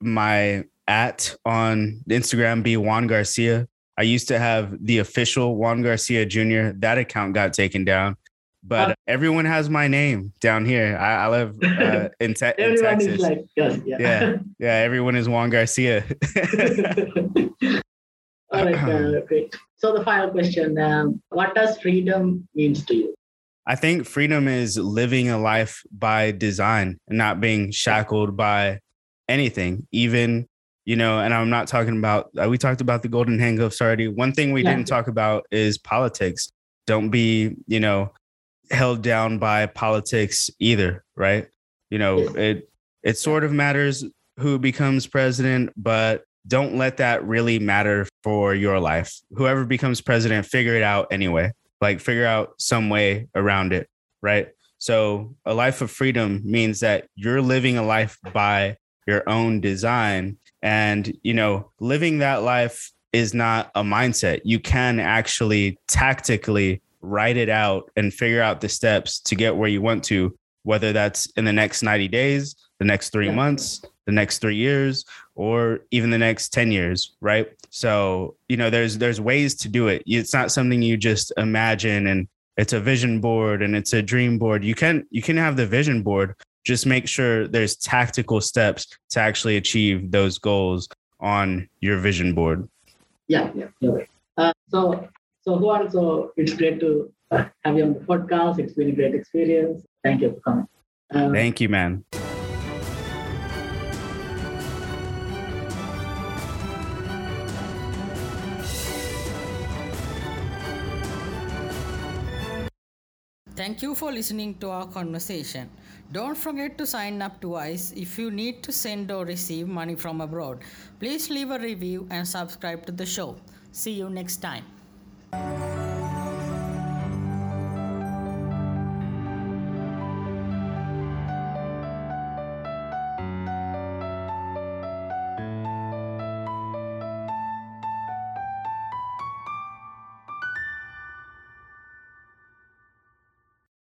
my at on Instagram be Juan Garcia. I used to have the official Juan Garcia Jr. That account got taken down, but uh, everyone has my name down here. I, I live uh, in, te- in Texas. Like, yeah. yeah, yeah, everyone is Juan Garcia. All right, uh, great. So the final question: um, What does freedom means to you? I think freedom is living a life by design and not being shackled by anything, even you know, and I'm not talking about, uh, we talked about the golden handcuffs already. One thing we yeah. didn't talk about is politics. Don't be, you know, held down by politics either, right? You know, it, it sort of matters who becomes president, but don't let that really matter for your life. Whoever becomes president, figure it out anyway. Like figure out some way around it, right? So a life of freedom means that you're living a life by your own design and, you know, living that life is not a mindset. You can actually tactically write it out and figure out the steps to get where you want to, whether that's in the next 90 days, the next three months, the next three years, or even the next 10 years, right? So, you know, there's there's ways to do it. It's not something you just imagine and it's a vision board and it's a dream board. You can you can have the vision board, just make sure there's tactical steps to actually achieve those goals on your vision board. Yeah, yeah, yeah. Uh, so, so Juan, so it's great to uh, have you on the podcast. It's been a great experience. Thank you for coming. Um, Thank you, man. Thank you for listening to our conversation. Don't forget to sign up to Wise if you need to send or receive money from abroad. Please leave a review and subscribe to the show. See you next time.